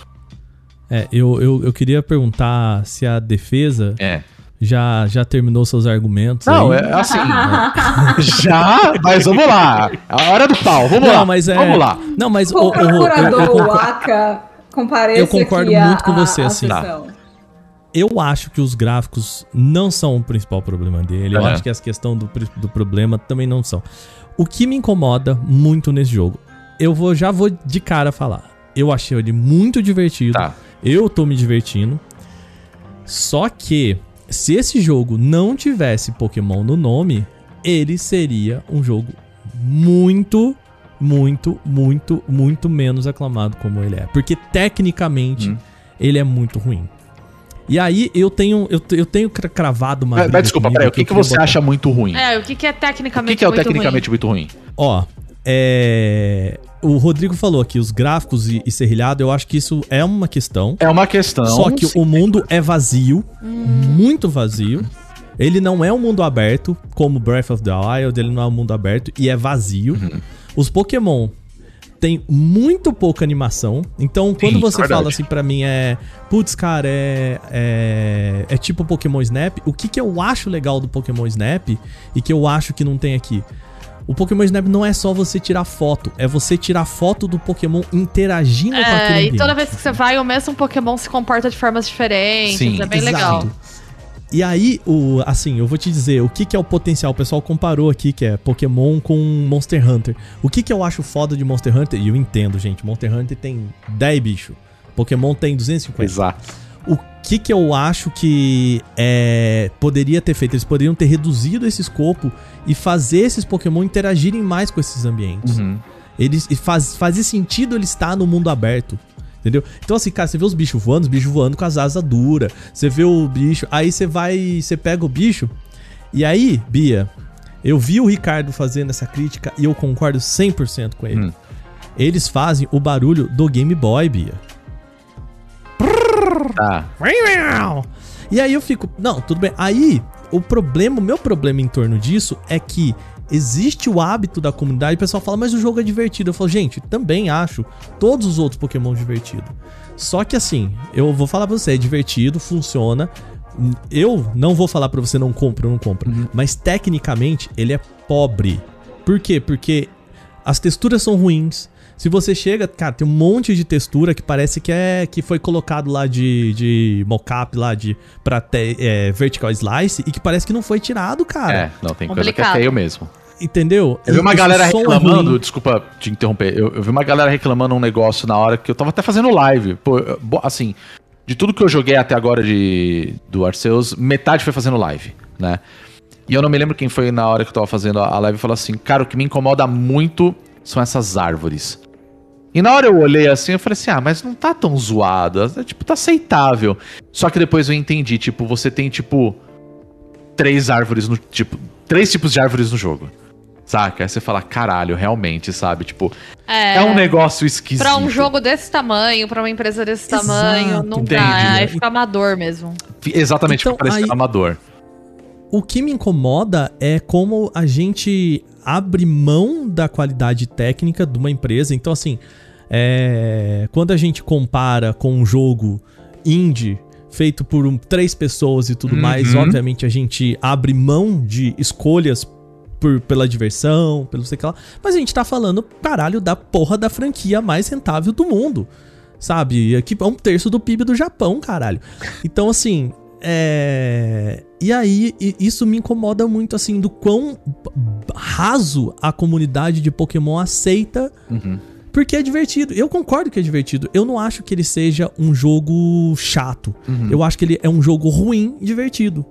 É, eu, eu, eu queria perguntar se a defesa É. já, já terminou seus argumentos. Não, aí. é assim. já, mas vamos lá. A hora do pau, vamos lá. Não, mas é. Vamos lá. Não, mas o, O o- eu- eu procurador concordo- Waka compareça eu concordo aqui muito a- com você, a- a assim. sessão. eu acho que os gráficos não são o principal problema dele. Eu acho que essa questão do, do problema também não são. O que me incomoda muito nesse jogo, eu vou já vou de cara falar. Eu achei ele muito divertido. Tá. Eu tô me divertindo. Só que se esse jogo não tivesse Pokémon no nome, ele seria um jogo muito, muito, muito, muito menos aclamado como ele é. Porque tecnicamente Hum. ele é muito ruim. E aí eu tenho eu, eu tenho cra- cravado uma Mas, desculpa, comigo peraí, o que, eu que queria você botar. acha muito ruim? É, o que, que é o tecnicamente que, que é o muito tecnicamente ruim? muito ruim? Ó, é. O Rodrigo falou aqui, os gráficos e, e serrilhado, eu acho que isso é uma questão. É uma questão. Só que o mundo é vazio, muito vazio. Ele não é um mundo aberto, como Breath of the Wild, ele não é um mundo aberto e é vazio. Uhum. Os Pokémon tem muito pouca animação. Então, quando Sim, você verdade. fala assim pra mim, é. Putz, cara, é. É, é tipo Pokémon Snap. O que, que eu acho legal do Pokémon Snap e que eu acho que não tem aqui? O Pokémon Snap não é só você tirar foto, é você tirar foto do Pokémon interagindo com aquele É, ambiente. e toda vez que você vai, o mesmo Pokémon se comporta de formas diferentes. Sim, é bem Exato. legal. E aí, o, assim, eu vou te dizer, o que, que é o potencial? O pessoal comparou aqui, que é Pokémon com Monster Hunter. O que, que eu acho foda de Monster Hunter? E eu entendo, gente, Monster Hunter tem 10 bichos. Pokémon tem 250. Exato. O que que eu acho que é, poderia ter feito? Eles poderiam ter reduzido esse escopo e fazer esses Pokémon interagirem mais com esses ambientes. Uhum. Eles e faz, fazia sentido ele estar no mundo aberto. Entendeu? Então, assim, cara, você vê os bichos voando, os bichos voando com as asas duras. Você vê o bicho, aí você vai, você pega o bicho. E aí, Bia, eu vi o Ricardo fazendo essa crítica e eu concordo 100% com ele. Hum. Eles fazem o barulho do Game Boy, Bia. Tá. E aí eu fico, não, tudo bem. Aí o problema, o meu problema em torno disso é que existe o hábito da comunidade, o pessoal fala, mas o jogo é divertido. Eu falo, gente, também acho todos os outros Pokémon divertidos. Só que assim, eu vou falar pra você, é divertido, funciona. Eu não vou falar pra você não compra ou não compra, mas tecnicamente ele é pobre. Por quê? Porque as texturas são ruins. Se você chega, cara, tem um monte de textura que parece que é que foi colocado lá de, de mockup lá de pra te- é, vertical slice e que parece que não foi tirado, cara. É, não, tem coisa que é Complicado. feio mesmo. Entendeu? Eu vi uma galera é reclamando, ruim. desculpa te interromper, eu, eu vi uma galera reclamando um negócio na hora que eu tava até fazendo live. Pô, assim, de tudo que eu joguei até agora de, do Arceus, metade foi fazendo live, né? E eu não me lembro quem foi na hora que eu tava fazendo a a live e falou assim: Cara, o que me incomoda muito são essas árvores. E na hora eu olhei assim, eu falei assim: Ah, mas não tá tão zoada. É, tipo, tá aceitável. Só que depois eu entendi: Tipo, você tem, tipo, três árvores no. Tipo, três tipos de árvores no jogo. Saca? Aí você fala, caralho, realmente, sabe? Tipo, é, um negócio esquisito. Pra um jogo desse tamanho, pra uma empresa desse Exato, tamanho, não entendi, dá. né? Aí fica amador mesmo. Exatamente, Então, então, parece aí- amador. O que me incomoda é como a gente abre mão da qualidade técnica de uma empresa. Então, assim, é, quando a gente compara com um jogo indie feito por um- três pessoas e tudo Uhum. mais, obviamente a gente abre mão de escolhas por- pela diversão, pelo sei que lá. Mas a gente tá falando, caralho, da porra da franquia mais rentável do mundo. Sabe? Aqui é um terço do PIB do Japão, caralho. Então, assim, é. E aí, isso me incomoda muito, assim, do quão raso a comunidade de Pokémon aceita Uhum. Porque é divertido. Eu concordo que é divertido. Eu não acho que ele seja um jogo chato. Eu acho que ele é um jogo ruim e divertido.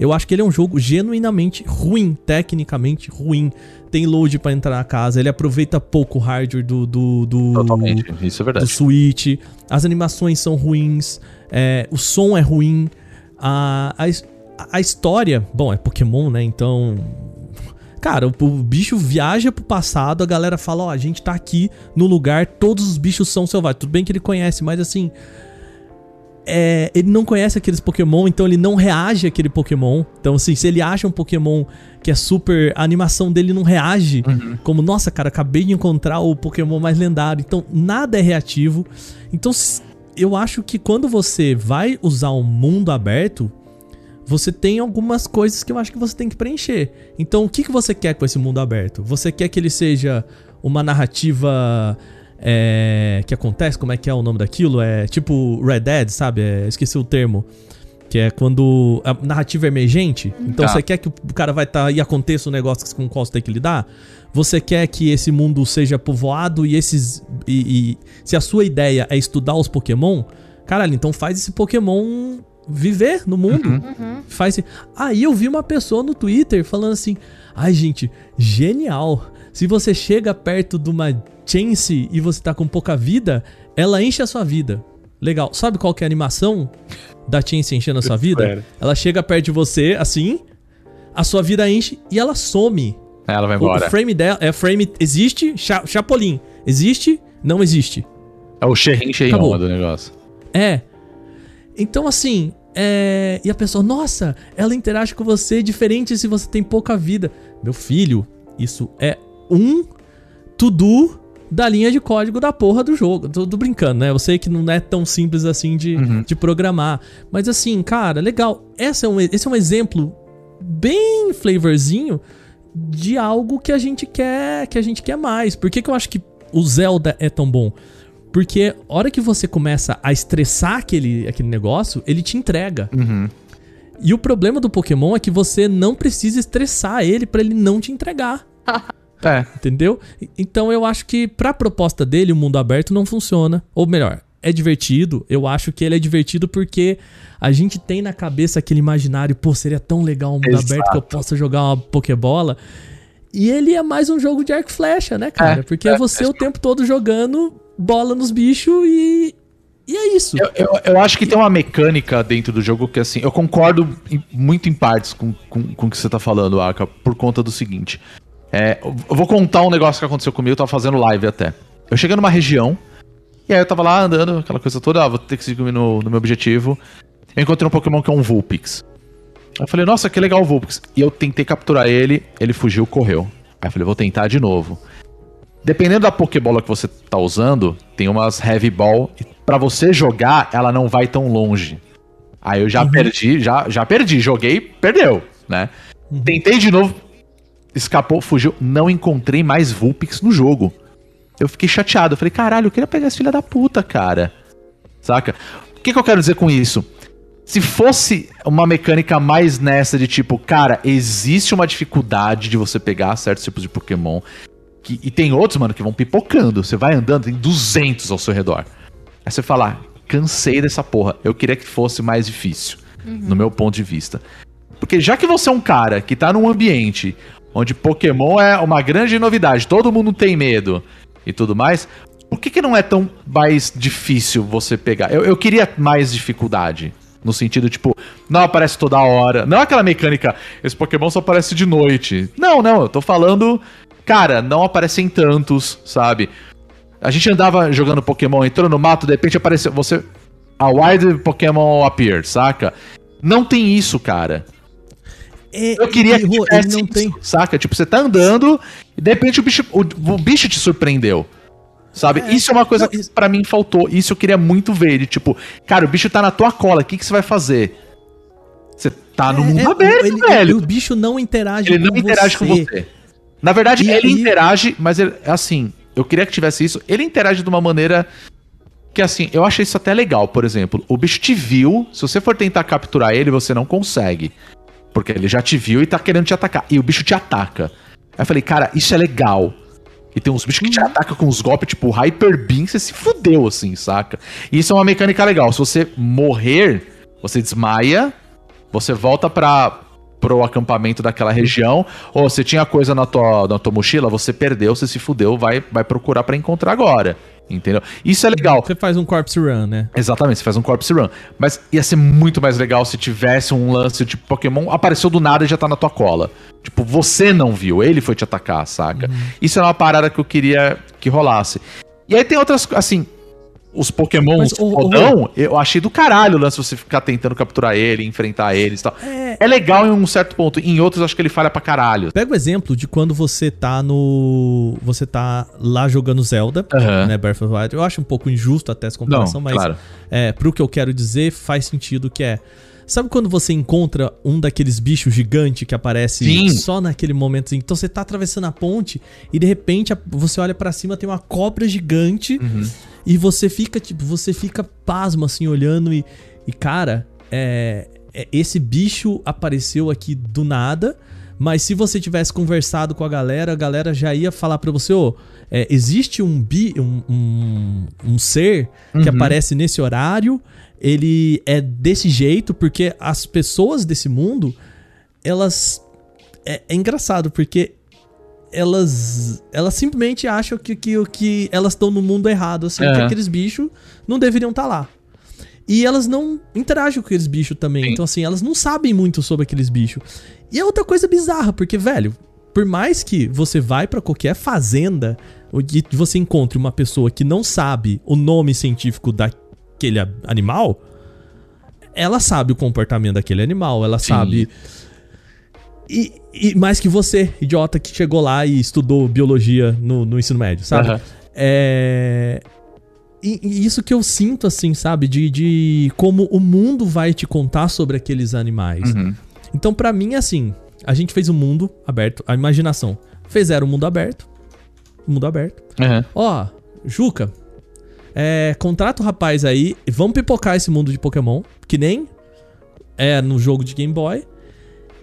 Eu acho que ele é um jogo genuinamente ruim, tecnicamente ruim. Tem load pra entrar na casa, ele aproveita pouco o hardware do, do, do, Totalmente, isso é do verdade. Switch. As animações são ruins, é, o som é ruim. A, a, a história, bom, é Pokémon, né? Então. Cara, o, o bicho viaja pro passado, a galera fala: Ó, a gente tá aqui no lugar, todos os bichos são selvagens. Tudo bem que ele conhece, mas assim. é, ele não conhece aqueles Pokémon, então ele não reage àquele Pokémon. Então, assim, se ele acha um Pokémon que é super. A animação dele não reage. Como, nossa, cara, acabei de encontrar o Pokémon mais lendário. Então, nada é reativo. Então, eu acho que quando você vai usar um mundo aberto, você tem algumas coisas que eu acho que você tem que preencher. Então, o que, que você quer com esse mundo aberto? Você quer que ele seja uma narrativa é, que acontece? Como é que é o nome daquilo? É tipo Red Dead, sabe? É, esqueci o termo. Que é quando a narrativa é emergente. Então Tá. você quer que o cara vai estar e aconteça um negócio com o qual você tem que lidar? Você quer que esse mundo seja povoado e esses. E, e- se a sua ideia é estudar os Pokémon, caralho, então faz esse Pokémon viver no mundo. Faz. Aí eu vi uma pessoa no Twitter falando assim: ai, gente, genial. Se você chega perto de uma Chance e você tá com pouca vida, ela enche a sua vida. Legal. Sabe qual que é a animação da Chance enchendo a sua vida? Ela chega perto de você, assim, a sua vida enche e ela some. Ela vai O- embora. O frame dela, é frame existe, cha, Chapolin. Existe, não existe. É o Sherrin do negócio. É. Então, assim, é... e a pessoa, nossa, ela interage com você diferente se você tem pouca vida. Meu filho, isso é um to-do da linha de código da porra do jogo. Tô, tô brincando, né? Eu sei que não é tão simples assim de, de programar. Mas assim, cara, legal. Esse é, um, esse é um exemplo bem flavorzinho de algo que a gente quer, que a gente quer mais. Por que, que eu acho que o Zelda é tão bom? Porque a hora que você começa a estressar aquele, aquele negócio, ele te entrega. E o problema do Pokémon é que você não precisa estressar ele pra ele não te entregar. É. Entendeu? Então eu acho que pra proposta dele, o mundo aberto não funciona. Ou melhor, é divertido. Eu acho que ele é divertido porque a gente tem na cabeça aquele imaginário, pô, seria tão legal um mundo Exato. aberto que eu possa jogar uma Pokébola. E ele é mais um jogo de arco e flecha, né, cara? É, porque é, é você é. o tempo todo jogando bola nos bichos e. E é isso. Eu, eu, eu acho que tem uma mecânica dentro do jogo que, assim, eu concordo em- muito em partes com, com, com o que você tá falando, Aka, por conta do seguinte. É, eu vou contar um negócio que aconteceu comigo, eu tava fazendo live até. Eu cheguei numa região, e aí eu tava lá andando, aquela coisa toda, ah, vou ter que seguir no, no meu objetivo. Eu encontrei um Pokémon que é um Vulpix. Eu falei, nossa, que legal o Vulpix. E eu tentei capturar ele, ele fugiu, correu. Aí eu falei, vou tentar de novo. Dependendo da Pokébola que você tá usando, tem umas Heavy Ball. Pra você jogar, ela não vai tão longe. Aí eu já perdi, já, já perdi. Joguei, perdeu, né? Tentei de novo, escapou, fugiu. Não encontrei mais Vulpix no jogo. Eu fiquei chateado. Eu falei, caralho, eu queria pegar esse filho da puta, cara. Saca? O que, que eu quero dizer com isso? Se fosse uma mecânica mais nessa de tipo, cara, existe uma dificuldade de você pegar certos tipos de Pokémon. Que- e tem outros, mano, que vão pipocando. Você vai andando, tem 200 ao seu redor. Aí você fala, ah, cansei dessa porra. Eu queria que fosse mais difícil, no meu ponto de vista. Porque já que você é um cara que tá num ambiente onde Pokémon é uma grande novidade, todo mundo tem medo e tudo mais, por que, que não é tão mais difícil você pegar? Eu, eu queria mais dificuldade. No sentido, tipo, não aparece toda hora. Não é aquela mecânica, esse Pokémon só aparece de noite. Não, não, eu tô falando, cara, não aparecem tantos, sabe? A gente andava jogando Pokémon, entrou no mato, de repente apareceu. Você. A Wild Pokémon appeared, saca? Não tem isso, cara. É, Eu queria que tivesse ele não isso, tem. saca? Tipo, você tá andando e de repente o bicho, o, o bicho te surpreendeu. Sabe? É, isso é uma coisa não, que isso- pra mim faltou. Isso eu queria muito ver. De, tipo, cara, o bicho tá na tua cola, o que, que você vai fazer? Você tá no É, mundo é, aberto, ele- velho. O bicho não interage Ele não interage com você. Na verdade, E ele interage, mas ele, assim, eu queria que tivesse isso. Ele interage de uma maneira que, assim, eu achei isso até legal. Por exemplo, o bicho te viu, se você for tentar capturar ele, você não consegue. Porque ele já te viu e tá querendo te atacar. E o bicho te ataca. Aí eu falei, cara, isso é legal. E tem uns bichos que te atacam com os golpes, tipo Hyper Beam, você se fudeu, assim, saca? E isso é uma mecânica legal. Se você morrer, você desmaia, você volta pra, pro acampamento daquela região, ou você tinha coisa na tua, na tua mochila, você perdeu, você se fudeu, vai, vai procurar pra encontrar agora. Entendeu? Isso é legal. Você faz um corpse run, né? Exatamente, você faz um corpse run. Mas ia ser muito mais legal se tivesse um lance de Pokémon apareceu do nada e já tá na tua cola. Tipo, você não viu, ele foi te atacar, saca? Isso é uma parada que eu queria que rolasse. E aí tem outras, assim, os Pokémon Mas, ô, ô, fodão, eu achei do caralho o lance você ficar tentando capturar ele, enfrentar eles e tal. É... legal em um certo ponto, em outros acho que ele falha pra caralho. Pega o exemplo de quando você tá no. Você tá lá jogando Zelda, Aham. né? Breath of the Wild. Eu acho um pouco injusto até essa comparação, Não, mas claro. é, pro que eu quero dizer, faz sentido que é. Sabe quando você encontra um daqueles bichos gigantes que aparece Sim. só naquele momento? Então você tá atravessando a ponte e de repente você olha pra cima, tem uma cobra gigante Uhum. E você fica, tipo, você fica pasmo assim olhando e, e cara, é, é- esse bicho apareceu aqui do nada, mas se você tivesse conversado com a galera, a galera já ia falar pra você, ô, é, existe um bi, um, um, um ser que aparece nesse horário, ele é desse jeito porque as pessoas desse mundo, elas é, é engraçado porque elas elas simplesmente acham que, que, que elas estão no mundo errado, assim, É. que aqueles bichos não deveriam estar lá. E elas não interagem com aqueles bichos também. Sim. Então, assim, elas não sabem muito sobre aqueles bichos. E é outra coisa bizarra, porque, velho, por mais que você vai pra qualquer fazenda e você encontre uma pessoa que não sabe o nome científico daquele animal, ela sabe o comportamento daquele animal, ela Sim. sabe. E, e mais que você, idiota que chegou lá e estudou biologia no, no ensino médio, sabe? Aham. É. E, e isso que eu sinto, assim, sabe? De, de como o mundo vai te contar sobre aqueles animais. Uhum. Então, pra mim, assim, a gente fez um mundo aberto, a imaginação. Fizeram um mundo aberto. Mundo aberto. Uhum. Ó, Juca, é, contrata o rapaz aí, vamos pipocar esse mundo de Pokémon, que nem é no jogo de Game Boy.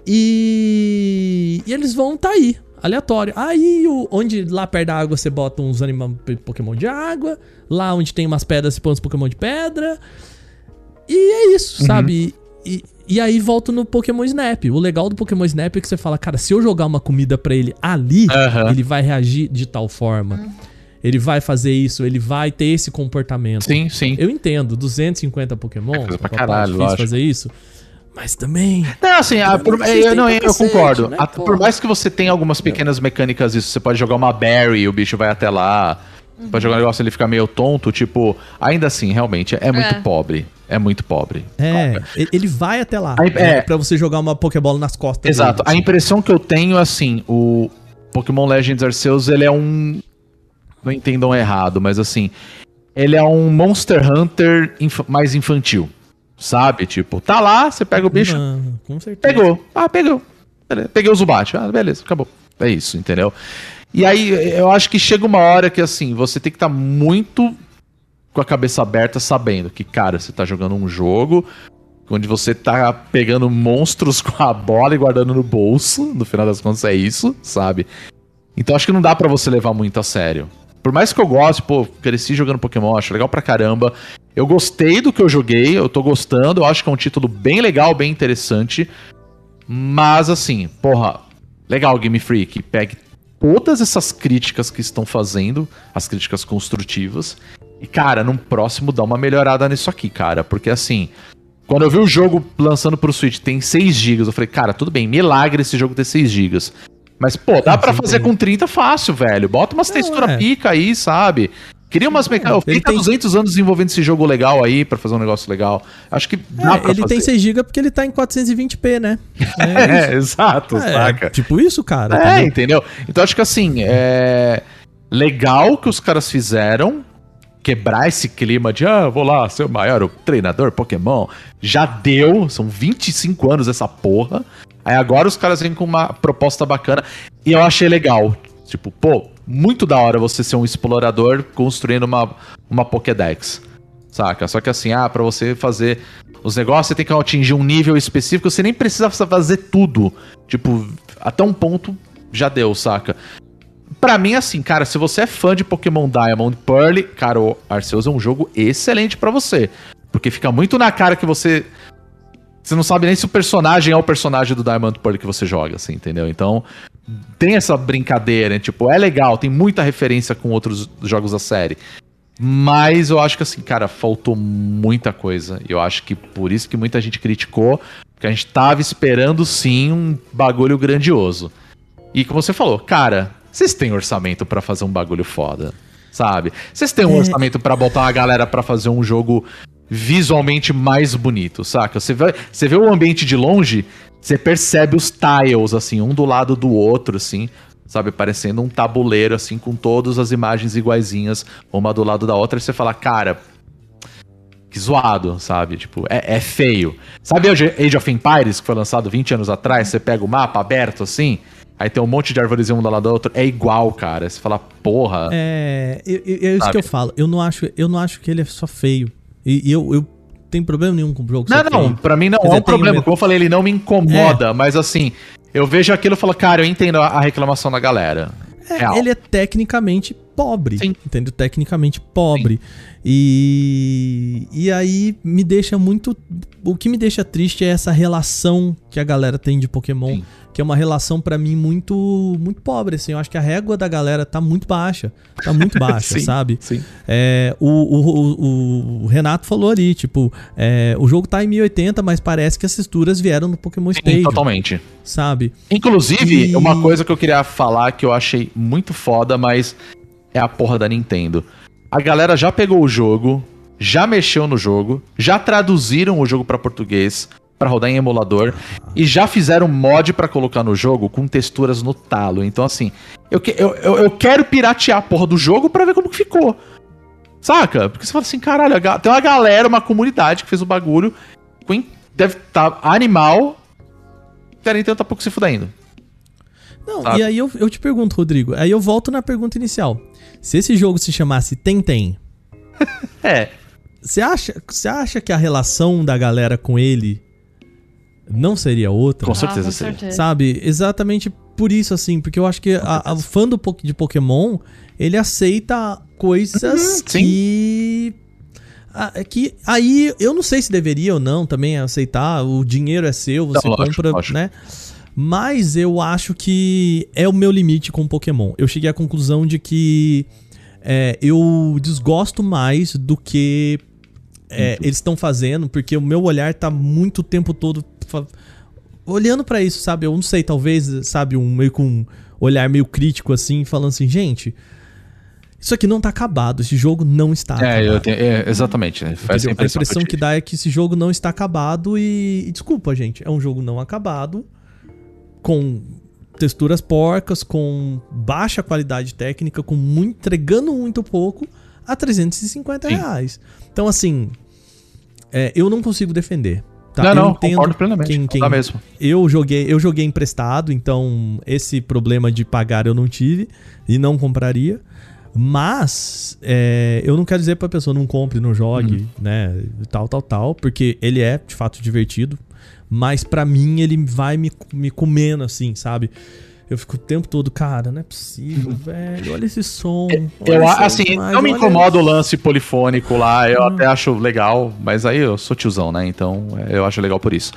E, e eles vão tá aí, aleatório. Aí, onde lá perto da água você bota uns anima, Pokémon de água, lá onde tem umas pedras você põe uns Pokémon de pedra. E é isso, sabe? E, e aí volta no Pokémon Snap. O legal do Pokémon Snap é que você fala, cara, se eu jogar uma comida pra ele ali, Aham. ele vai reagir de tal forma. Ele vai fazer isso, ele vai ter esse comportamento. Sim, sim. Eu entendo, 250 Pokémon, coisa pra caralho, difícil lógico. fazer isso. Mas também. Não, assim, a- por- eu, não, eu concordo. né, A- por mais que você tenha algumas pequenas mecânicas isso, você pode jogar uma berry, o bicho vai até lá. Pode jogar um negócio ele fica meio tonto, tipo, ainda assim, realmente, é muito É. pobre. É muito pobre. É, ele vai até lá. Aí, né, é. Pra você jogar uma Pokébola nas costas. Exato. dele, A impressão que eu tenho é assim, o Pokémon Legends Arceus, ele é um. Não entendam errado, mas assim. Ele é um Monster Hunter inf- mais infantil. Sabe? Tipo, tá lá, você pega o bicho, Não, com certeza. Pegou. Ah, pegou. Beleza. Peguei o Zubat. Ah, beleza, acabou. É isso, entendeu? E aí, eu acho que chega uma hora que, assim, você tem que estar muito com a cabeça aberta, sabendo que, cara, você tá jogando um jogo onde você tá pegando monstros com a bola e guardando no bolso. No final das contas, é isso, sabe? Então, acho que não dá pra você levar muito a sério. Por mais que eu goste, pô, cresci jogando Pokémon, acho legal pra caramba. Eu gostei do que eu joguei, eu tô gostando, eu acho que é um título bem legal, bem interessante. Mas assim, porra, legal Game Freak, pegue todas essas críticas que estão fazendo, as críticas construtivas, e cara, num próximo dá uma melhorada nisso aqui, cara, porque assim, quando eu vi o jogo lançando pro Switch tem 6 GB, eu falei, cara, tudo bem, milagre esse jogo ter 6 GB. Mas, pô, dá pra sim, fazer com 30 fácil, velho. Bota umas texturas é. pica aí, sabe? Cria umas mecânicas. ele tem- 200 anos desenvolvendo esse jogo legal aí pra fazer um negócio legal. Acho que dá É, pra ele fazer. tem 6 GB porque ele tá em 420p, né? É, exato, É, saca? tipo isso, cara. É, entendeu? entendeu? Então acho que assim, é legal que os caras fizeram quebrar esse clima de ah, vou lá ser o maior treinador Pokémon. Já deu, são 25 anos essa porra. Aí agora os caras vêm com uma proposta bacana e eu achei legal. Tipo, pô, muito da hora você ser um explorador construindo uma, uma Pokédex. Saca? Só que assim, ah, pra você fazer os negócios, você tem que atingir um nível específico, você nem precisa fazer tudo. Tipo, até um ponto já deu, saca? Pra mim, assim, cara, se você é fã de Pokémon Diamond Pearl, cara, o Arceus é um jogo excelente pra você. Porque fica muito na cara que você. Você não sabe nem se o personagem é o personagem do Diamond Pearl que você joga, assim, entendeu? Então, tem essa brincadeira, né? tipo, é legal, tem muita referência com outros jogos da série. Mas eu acho que assim, cara, faltou muita coisa. E eu acho que por isso que muita gente criticou, porque a gente tava esperando sim um bagulho grandioso. E como você falou, cara, vocês têm orçamento pra fazer um bagulho foda, sabe? Vocês têm um É. orçamento pra botar uma galera pra fazer um jogo visualmente mais bonito, saca? Você vê, você vê o ambiente de longe, você percebe os tiles, assim, um do lado do outro, assim, sabe? Parecendo um tabuleiro, assim, com todas as imagens iguaizinhas, uma do lado da outra, e você fala, cara. Que zoado, sabe? Tipo, é, é feio. Sabe Age Age of Empires, que foi lançado 20 anos atrás? Você pega o mapa aberto assim, aí tem um monte de árvorezinha um do lado do outro. É igual, cara. Você fala, porra. É, eu- é isso que eu falo. Eu não acho, eu não acho que ele é só feio. E, e eu, eu tenho problema nenhum com o jogo Não, não, pra mim não Quer é dizer, um problema. Como eu falei, ele não me incomoda, mas assim, eu vejo aquilo e falo, cara, eu entendo a reclamação da galera. É, ele é tecnicamente pobre. Sim. Entendeu? Tecnicamente pobre. E, e aí me deixa muito. O que me deixa triste é essa relação que a galera tem de Pokémon. Sim. Que é uma relação pra mim muito muito pobre, assim. Eu acho que a régua da galera tá muito baixa. Tá muito baixa, Sim, sabe? sim. É, o, o, o- o Renato falou ali, tipo, é, o jogo tá em 1080, mas parece que as texturas vieram no Pokémon Sim, Stadium, totalmente. sabe? Inclusive, E- uma coisa que eu queria falar que eu achei muito foda, mas é a porra da Nintendo. A galera já pegou o jogo, já mexeu no jogo, já traduziram o jogo pra português pra rodar em emulador e já fizeram mod pra colocar no jogo com texturas no talo. Então assim, eu, que- eu, eu, eu quero piratear a porra do jogo pra ver como que ficou. Saca? Porque você fala assim, caralho, tem uma galera, uma comunidade que fez o bagulho, deve estar animal, e a Nintendo tá pouco se fudendo. Não, Sabe? e aí eu, eu te pergunto, Rodrigo, aí eu volto na pergunta inicial. Se esse jogo se chamasse Tentem, É, você acha, você acha que a relação da galera com ele não seria outra? Com certeza Ah, com seria. certeza. Sabe? Exatamente por isso, assim, porque eu acho que a, a- o fã do, de Pokémon, ele aceita coisas Uhum, que. é que aí eu não sei se deveria ou não também aceitar, o dinheiro é seu, você Não, compra, lógico. né? Mas eu acho que é o meu limite com Pokémon. Eu cheguei à conclusão de que é, eu desgosto mais do que é, eles estão fazendo, porque o meu olhar tá muito o tempo todo olhando pra isso, sabe? Eu não sei, talvez, sabe, um meio com um olhar meio crítico assim, falando assim, gente, isso aqui não tá acabado, esse jogo não está é, eu acabado. tenho, é, exatamente. né? Foi essa Entendeu? A impressão que tive. dá é que esse jogo não está acabado e, e desculpa, gente, é um jogo não acabado com texturas porcas, com baixa qualidade técnica, com muito, entregando muito pouco a 350 Sim. reais. Então, assim, é, eu não consigo defender. Tá? não, eu não, entendo concordo plenamente. quem- quem- dá mesmo. eu joguei, eu joguei emprestado, então esse problema de pagar eu não tive e não compraria. Mas é, eu não quero dizer pra pessoa não compre, não jogue, Uhum. né? Tal, tal, tal, porque ele é de fato divertido. Mas pra mim ele vai me, me comendo assim, sabe? Eu fico o tempo todo, cara, não é possível, velho. Olha esse som. olha Eu, assim, imagem, não me incomoda o lance polifônico lá, eu Hum. até acho legal, mas aí eu sou tiozão, né? Então é, eu acho legal por isso.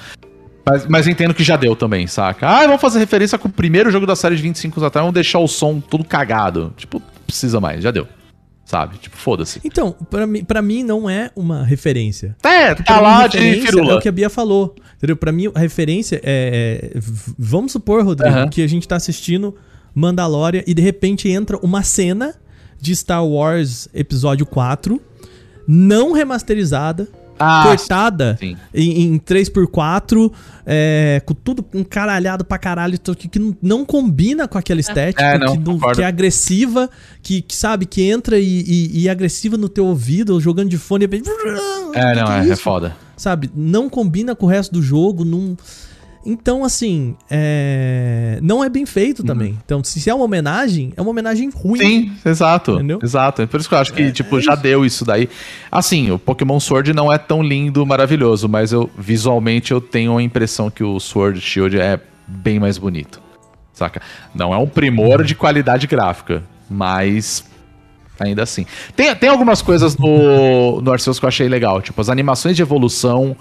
Mas, mas entendo que já deu também, saca? Ah, vamos fazer referência com o primeiro jogo da série de 25 anos atrás, vamos deixar o som todo cagado. Tipo, precisa mais, já deu. Sabe? Tipo, foda-se. Então, pra mim, pra mim não é uma referência. É, tá mim, lá de referência É firula. o que a Bia falou. Entendeu? Pra mim, a referência é. é- vamos supor, Rodrigo, Aham. que a gente tá assistindo Mandalorian e de repente entra uma cena de Star Wars Episódio 4, não remasterizada, Ah, cortada sim. em, em 3x4, é, com tudo encaralhado pra caralho, que, que não- combina com aquela estética, É, não, que, não- que é agressiva, que, que, sabe, que entra e, e- e é agressiva no teu ouvido, jogando de fone e... É, não, Que é, é isso? foda. sabe? Não combina com o resto do jogo, não. Então, assim, é... não é bem feito também. Então, se é uma homenagem, é uma homenagem ruim. Sim, exato. Entendeu? Exato. É por isso que eu acho que, tipo, já deu isso daí. Assim, o Pokémon Sword não é tão lindo, maravilhoso, mas eu visualmente eu tenho a impressão que o Sword Shield é bem mais bonito. saca? Não é um primor de qualidade gráfica, mas ainda assim. Tem, tem algumas coisas no, no Arceus que eu achei legal, tipo, as animações de evolução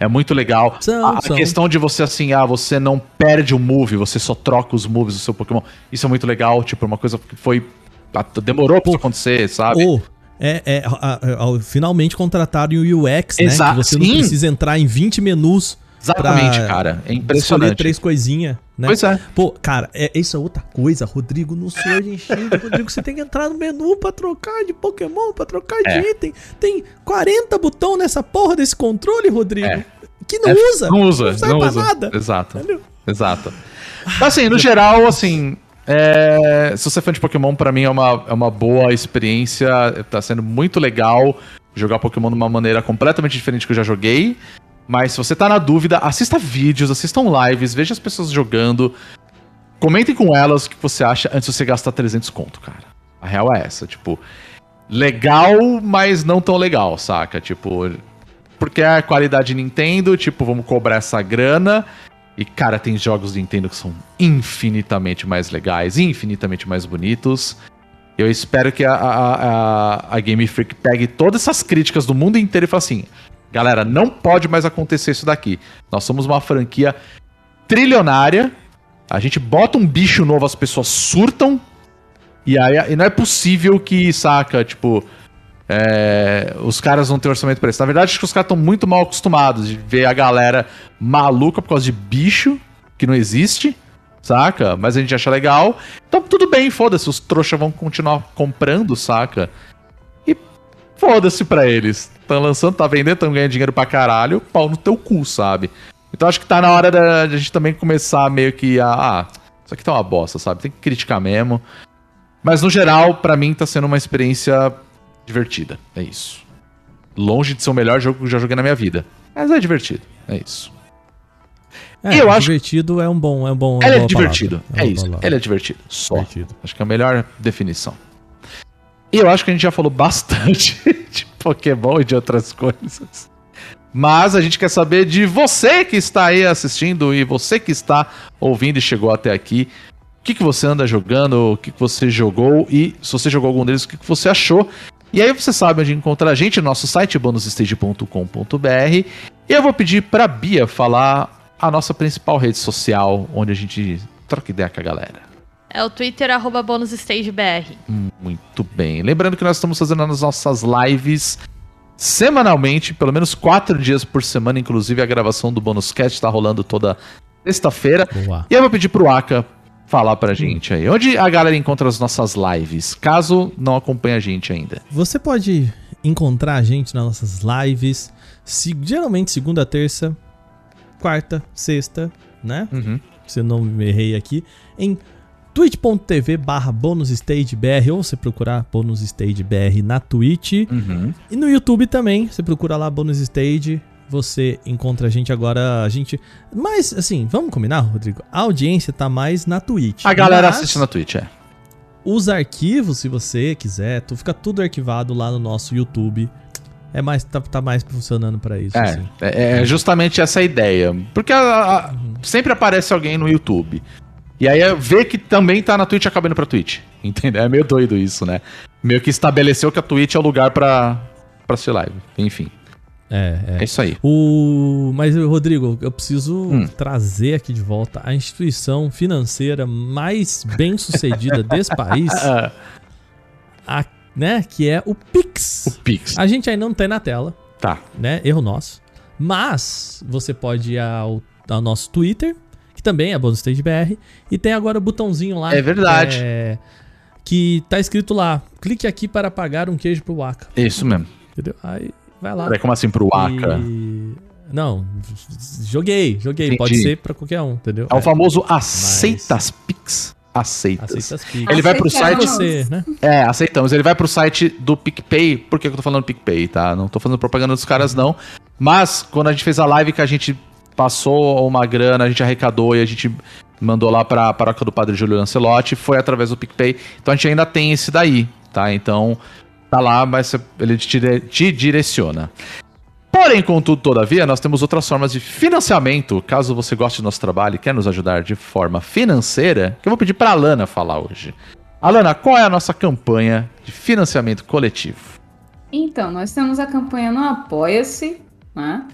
é muito legal. São, a, a são. questão de você, assim, ah, você não perde o move, você só troca os moves do seu Pokémon. Isso é muito legal, tipo, uma coisa que foi. ah, Demorou pra isso acontecer, sabe? Ou é, é, a- a- a- finalmente contrataram o UX, né? Que você não sim. precisa entrar em 20 menus. Exatamente, cara. É Escolher impressionante. três coisinhas, né? Pois é. Pô, cara, é, isso é outra coisa, Rodrigo. Sword and Shield, Rodrigo, você tem que entrar no menu pra trocar de Pokémon, pra trocar É. de item. Tem 40 botão nessa porra desse controle, Rodrigo. É. Que não É, usa. Não usa, não pra usa. nada. Exato. Entendeu? Exato. Mas, assim, no geral, assim. é, se você é fã de Pokémon, pra mim é uma, é uma boa experiência. Tá sendo muito legal jogar Pokémon de uma maneira completamente diferente que eu já joguei. Mas se você tá na dúvida, assista vídeos, assistam lives, veja as pessoas jogando. Comentem com elas o que você acha antes de você gastar 300 conto, cara. A real é essa, tipo, legal, mas não tão legal, saca? Tipo, porque é a qualidade Nintendo, tipo, vamos cobrar essa grana. E, cara, tem jogos Nintendo que são infinitamente mais legais, infinitamente mais bonitos. Eu espero que a, a, a, a Game Freak pegue todas essas críticas do mundo inteiro e fale assim: galera, não pode mais acontecer isso daqui. Nós somos uma franquia trilionária. A gente bota um bicho novo, as pessoas surtam. E aí e não é possível que, saca, tipo, é, os caras não têm orçamento pra isso. Na verdade, acho que os caras estão muito mal acostumados de ver a galera maluca por causa de bicho que não existe, saca? Mas a gente acha legal. Então tudo bem, foda-se, os trouxas vão continuar comprando, saca? Foda-se pra eles. Tão lançando, tá vendendo, tão ganhando dinheiro pra caralho, pau no teu cu, sabe? Então acho que tá na hora da da gente também começar meio que a. Ah, isso aqui tá uma bosta, sabe? Tem que criticar mesmo. Mas no geral, pra mim tá sendo uma experiência divertida. É isso. Longe de ser o melhor jogo que eu já joguei na minha vida. Mas é divertido. É isso. É, eu acho- divertido é um bom. É um bom Ele é boa divertido. palavra. É, uma isso. palavra. Ele é divertido. Só. Divertido. Acho que é a melhor definição. E eu acho que a gente já falou bastante de Pokémon e de outras coisas. Mas a gente quer saber de você que está aí assistindo e você que está ouvindo e chegou até aqui. O que, que você anda jogando, o que, que você jogou e se você jogou algum deles, o que, que você achou. E aí você sabe onde encontrar a gente no nosso site bonusstage.com.br. E eu vou pedir pra Bia falar a nossa principal rede social, onde a gente troca ideia com a galera. É o Twitter, arroba bonusstagebr. Muito bem. Lembrando que nós estamos fazendo as nossas lives semanalmente, pelo menos quatro dias por semana, inclusive a gravação do Bonus Cast está rolando toda sexta-feira. E eu vou pedir pro Aka falar pra gente aí. Onde a galera encontra as nossas lives, caso não acompanhe a gente ainda. Você pode encontrar a gente nas nossas lives, se- geralmente segunda, terça, quarta, sexta, né? Uhum. Se eu não me errei aqui, em twitch.tv barra bonusstagebr ou você procurar bonusstagebr na Twitch Uhum. e no YouTube também, você procura lá Bonus Stage, você encontra a gente agora, a gente... Mas, assim, vamos combinar, Rodrigo? A audiência tá mais na Twitch. A galera Mas- assiste na Twitch, é. os arquivos, se você quiser, tu fica tudo arquivado lá no nosso YouTube. É mais, tá, tá mais funcionando pra isso, É, assim. é, é justamente essa ideia. Porque a- a- sempre aparece alguém no YouTube. E aí vê que também tá na Twitch e acaba indo pra Twitch. Entendeu? É meio doido isso, né? Meio que estabeleceu que a Twitch é o lugar pra, pra assistir live. Enfim, É, é é. isso aí. O... Mas, Rodrigo, eu preciso Hum. trazer aqui de volta a instituição financeira mais bem sucedida desse país, Ah, a- né? Que é o Pix. o Pix. A gente ainda não tem na tela, Tá. né? Erro nosso. Mas você pode ir ao, ao nosso Twitter, também é BonusStageBR, e tem agora o botãozinho lá. É verdade. é, que tá escrito lá: clique aqui para pagar um queijo pro Waka. Isso mesmo. Entendeu? Aí vai lá. Peraí, como assim pro Aka? E- Não, joguei, joguei. Entendi. Pode ser pra qualquer um, entendeu? É o famoso aceitas Pix. Aceitas. Aceita as Pix. Ele vai pro site. você, né? É, aceitamos. Ele vai pro site do PicPay. Por que que eu tô falando PicPay, tá? Não tô fazendo propaganda dos caras, não. Mas, quando a gente fez a live que a gente passou uma grana, a gente arrecadou e a gente mandou lá pra paróquia do Padre Júlio Lancelotti, foi através do PicPay. Então a gente ainda tem esse daí, tá? Então, tá lá, mas ele te, te direciona. Porém, contudo, todavia, nós temos outras formas de financiamento, caso você goste do nosso trabalho e quer nos ajudar de forma financeira, que eu vou pedir para a Alana falar hoje. Alana, qual é a nossa campanha de financiamento coletivo? Então, nós temos a campanha no Apoia-se, né?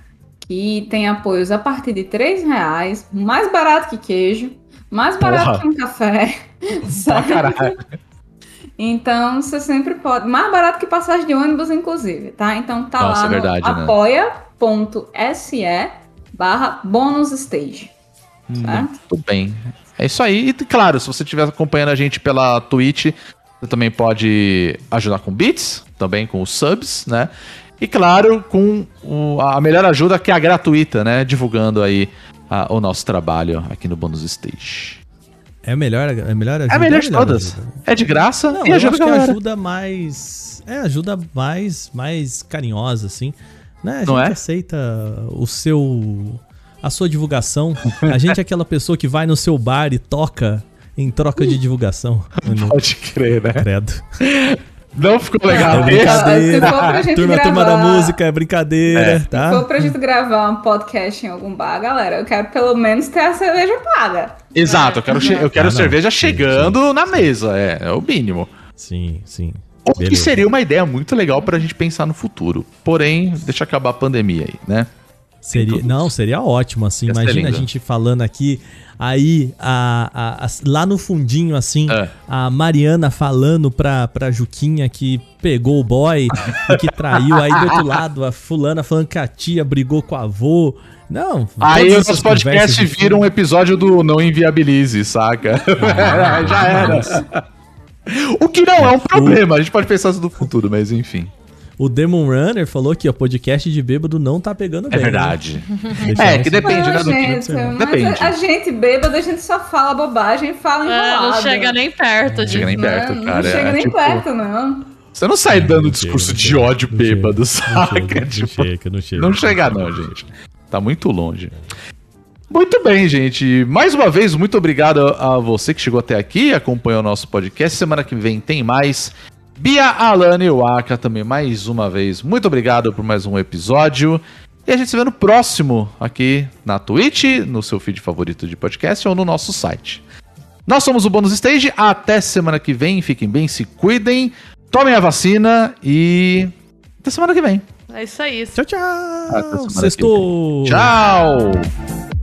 Que tem apoios a partir de R$ reais, mais barato que queijo, mais barato Porra. que um café. Sabe? caralho. Então, você sempre pode. Mais barato que passagem de ônibus, inclusive, tá? Então tá Nossa, lá é né? no apoia.se barra bônus stage. Certo? Tudo bem. É isso aí. E claro, se você estiver acompanhando a gente pela Twitch, você também pode ajudar com bits, também com os subs, né? E claro, com o- a melhor ajuda que é a gratuita, né? Divulgando aí a- o nosso trabalho aqui no Bônus Stage. É a melhor, é melhor ajuda. É a melhor de todas. ajuda. É de graça Não, e eu ajuda acho a que é a galera. ajuda mais. É ajuda mais, mais carinhosa, assim. Né? A Não gente é? aceita o seu. a sua divulgação. A gente é aquela pessoa que vai no seu bar e toca em troca de divulgação. Pode crer, né? Credo. Não ficou legal. É Esse- brincadeira. Se for pra gente turma, turma da gravar- música, é brincadeira, Se tá? for pra gente gravar um podcast em algum bar, galera, eu quero pelo menos ter a cerveja paga. Exato, eu quero, che- eu quero Ah, não. cerveja Sim, chegando na mesa. É, é o mínimo. Sim, sim. O que seria uma ideia muito legal pra gente pensar no futuro. Porém, deixa acabar a pandemia aí, né? Seria, não, seria ótimo, assim. Imagina a gente falando aqui, aí, a, a- a- lá no fundinho, assim, É. a Mariana falando pra, pra Juquinha que pegou o boy e que traiu. Aí do outro lado, a fulana falando que a tia brigou com o avô. Não, Aí o todas essas nosso podcast conversas de vira um episódio do Não Inviabilize, saca? É, Já era. O que não é um problema, a gente pode pensar isso no futuro, mas enfim. O Demon Runner falou que o podcast de bêbado não tá pegando É bem. verdade. né? É, que depende, né, Não, do que- gente, mas Depende. A, a gente bêbada, a gente só fala bobagem e fala É, enrolado. não chega nem perto Chega disso. nem perto, não, cara. Não chega é nem tipo- perto, não. Você não sai dando Não discurso chega, de não ódio chega, não bêbado, chega, saca? Não chega, não Tipo, chega, não chega. Não chega não, gente. Tá muito longe. Muito bem, gente. Mais uma vez, muito obrigado a você que chegou até aqui, acompanhou o nosso podcast. Semana que vem tem mais. Bia, Alana e Waka também mais uma vez. Muito obrigado por mais um episódio. E a gente se vê no próximo aqui na Twitch, no seu feed favorito de podcast ou no nosso site. Nós somos o Bônus Stage. Até semana que vem. Fiquem bem, se cuidem. Tomem a vacina e. Até semana que vem. É isso aí. Tchau, tchau. Até semana que Sextou. Tchau!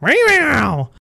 Meow.